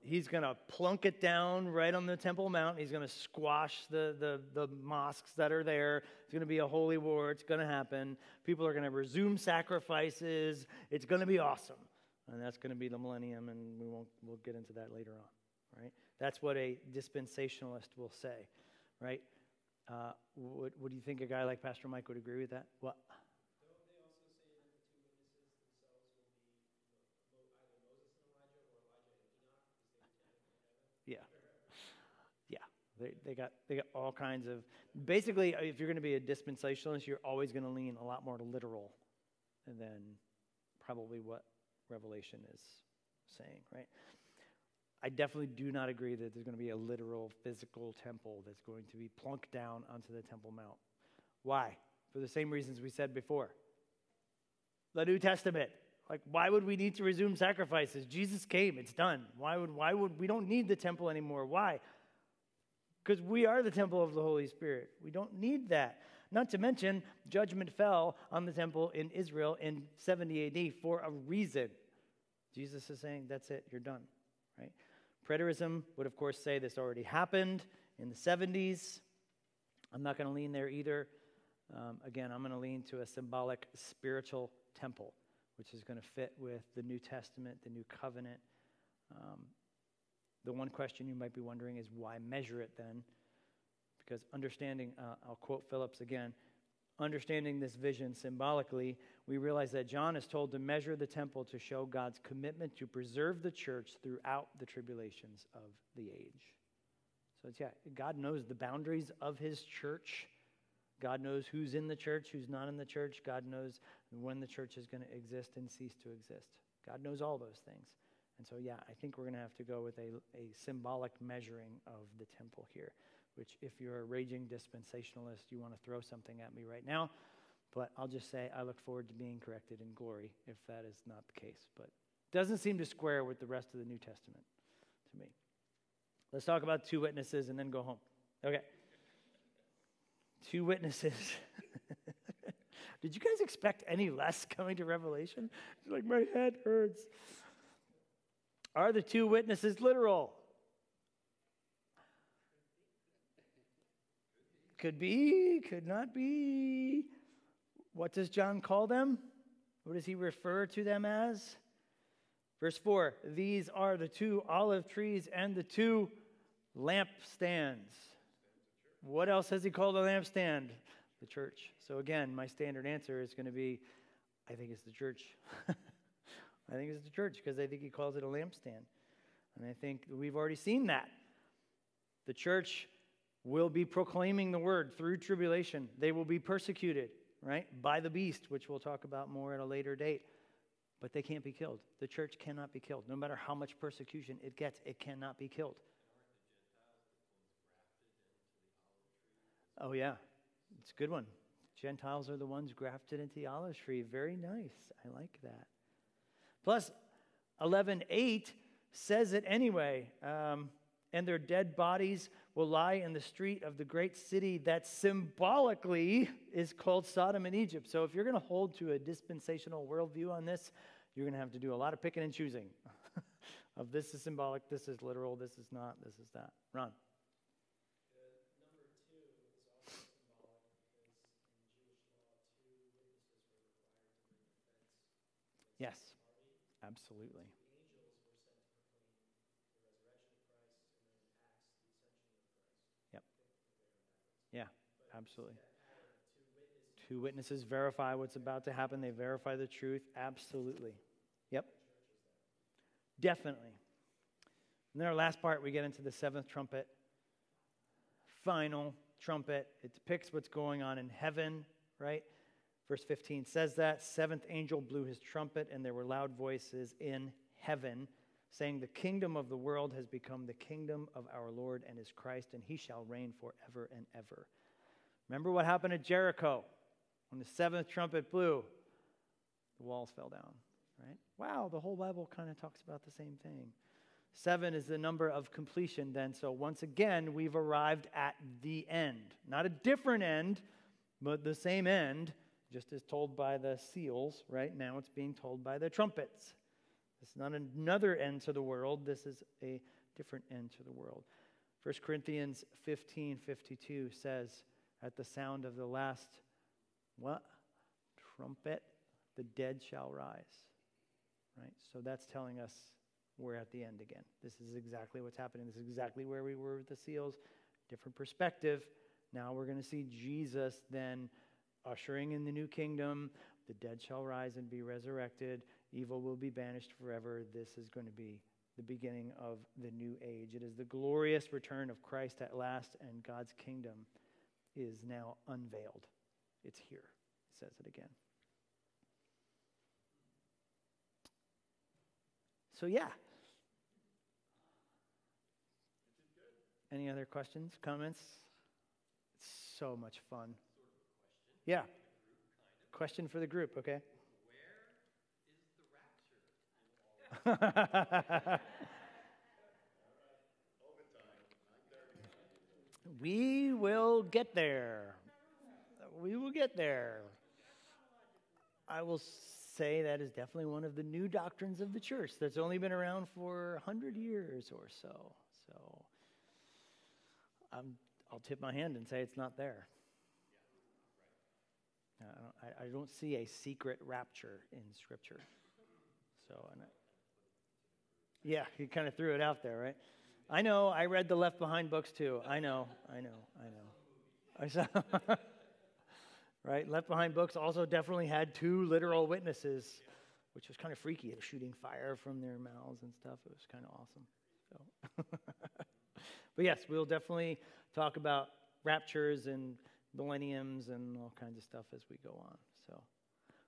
He's going to plunk it down right on the Temple Mount. He's going to squash the, the, the mosques that are there. It's going to be a holy war. It's going to happen. People are going to resume sacrifices. It's going to be awesome. And that's going to be the millennium, and we won't, we'll get into that later on, right? That's what a dispensationalist will say, right? Uh, would, would you think a guy like Pastor Mike would agree with that? What? Yeah. Yeah. They, they, got, they got all kinds of. Basically, uh, if you're going to be a dispensationalist, you're always going to lean a lot more literal than probably what Revelation is saying, right? I definitely do not agree that there's going to be a literal physical temple that's going to be plunked down onto the Temple Mount. Why? For the same reasons we said before. The New Testament. Like, why would we need to resume sacrifices? Jesus came, it's done. Why would, why would we don't need the temple anymore? Why? Because we are the temple of the Holy Spirit. We don't need that. Not to mention, judgment fell on the temple in Israel in 70 AD for a reason. Jesus is saying, that's it, you're done, right? Preterism would, of course, say this already happened in the 70s. I'm not going to lean there either. Um, again, I'm going to lean to a symbolic spiritual temple, which is going to fit with the New Testament, the New Covenant. Um, the one question you might be wondering is why measure it then? Because understanding, uh, I'll quote Phillips again, understanding this vision symbolically, we realize that John is told to measure the temple to show God's commitment to preserve the church throughout the tribulations of the age. So it's, yeah, God knows the boundaries of his church. God knows who's in the church, who's not in the church. God knows when the church is going to exist and cease to exist. God knows all those things. And so, yeah, I think we're going to have to go with a, a symbolic measuring of the temple here which, if you're a raging dispensationalist, you want to throw something at me right now. But I'll just say I look forward to being corrected in glory if that is not the case. But doesn't seem to square with the rest of the New Testament to me. Let's talk about two witnesses and then go home. Okay. Two witnesses. Did you guys expect any less coming to Revelation? It's like my head hurts. Are the two witnesses literal? Could be, could not be. What does John call them? What does he refer to them as? Verse 4 These are the two olive trees and the two lampstands. What else has he called a lampstand? The church. So, again, my standard answer is going to be I think it's the church. I think it's the church because I think he calls it a lampstand. And I think we've already seen that. The church will be proclaiming the word through tribulation. They will be persecuted, right, by the beast, which we'll talk about more at a later date. But they can't be killed. The church cannot be killed. No matter how much persecution it gets, it cannot be killed. Oh, yeah. It's a good one. Gentiles are the ones grafted into the olive tree. Very nice. I like that. Plus, 11.8 says it anyway. Um, and their dead bodies will lie in the street of the great city that symbolically is called Sodom and Egypt. So, if you're going to hold to a dispensational worldview on this, you're going to have to do a lot of picking and choosing of this is symbolic, this is literal, this is not, this is that. Ron. Yes, absolutely. Yep. Yeah, absolutely. Two witnesses verify what's about to happen, they verify the truth. Absolutely. Yep. Definitely. And then our last part, we get into the seventh trumpet. Final trumpet. It depicts what's going on in heaven, right? Verse 15 says that. Seventh angel blew his trumpet, and there were loud voices in heaven saying, The kingdom of the world has become the kingdom of our Lord and his Christ, and he shall reign forever and ever. Remember what happened at Jericho when the seventh trumpet blew? The walls fell down, right? Wow, the whole Bible kind of talks about the same thing. Seven is the number of completion, then. So once again, we've arrived at the end. Not a different end, but the same end, just as told by the seals, right? Now it's being told by the trumpets. This is not another end to the world, this is a different end to the world. 1 Corinthians 15 52 says, At the sound of the last what? Trumpet, the dead shall rise. Right? So that's telling us we're at the end again. This is exactly what's happening. This is exactly where we were with the seals. Different perspective. Now we're going to see Jesus then ushering in the new kingdom. The dead shall rise and be resurrected. Evil will be banished forever. This is going to be the beginning of the new age. It is the glorious return of Christ at last, and God's kingdom is now unveiled. It's here. He says it again. So, yeah. Any other questions, comments? It's so much fun. Yeah. Question for the group, okay? Where is the rapture? We will get there. We will get there. I will say that is definitely one of the new doctrines of the church that's only been around for 100 years or so. So i will tip my hand and say it's not there. I don't, I, I don't see a secret rapture in Scripture. So, and I, yeah, he kind of threw it out there, right? I know. I read the Left Behind books too. I know. I know. I know. I saw. right? Left Behind books also definitely had two literal witnesses, which was kind of freaky. They were shooting fire from their mouths and stuff. It was kind of awesome. So, but yes, we'll definitely talk about raptures and millenniums and all kinds of stuff as we go on. So,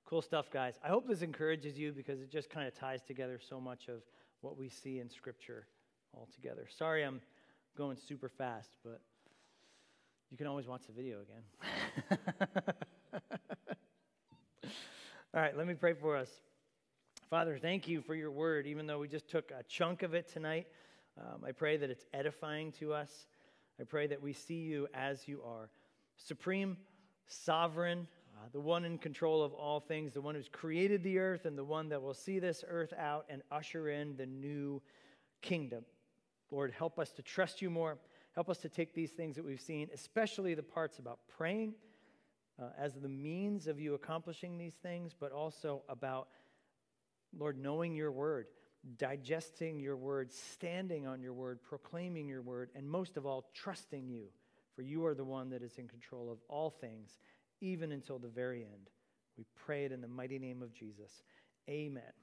cool stuff, guys. I hope this encourages you because it just kind of ties together so much of what we see in Scripture all together. Sorry, I'm going super fast, but you can always watch the video again. All right, let me pray for us. Father, thank you for your word, even though we just took a chunk of it tonight. Um, I pray that it's edifying to us. I pray that we see you as you are supreme, sovereign, uh, the one in control of all things, the one who's created the earth, and the one that will see this earth out and usher in the new kingdom. Lord, help us to trust you more. Help us to take these things that we've seen, especially the parts about praying uh, as the means of you accomplishing these things, but also about, Lord, knowing your word, digesting your word, standing on your word, proclaiming your word, and most of all, trusting you, for you are the one that is in control of all things even until the very end. We pray it in the mighty name of Jesus. Amen.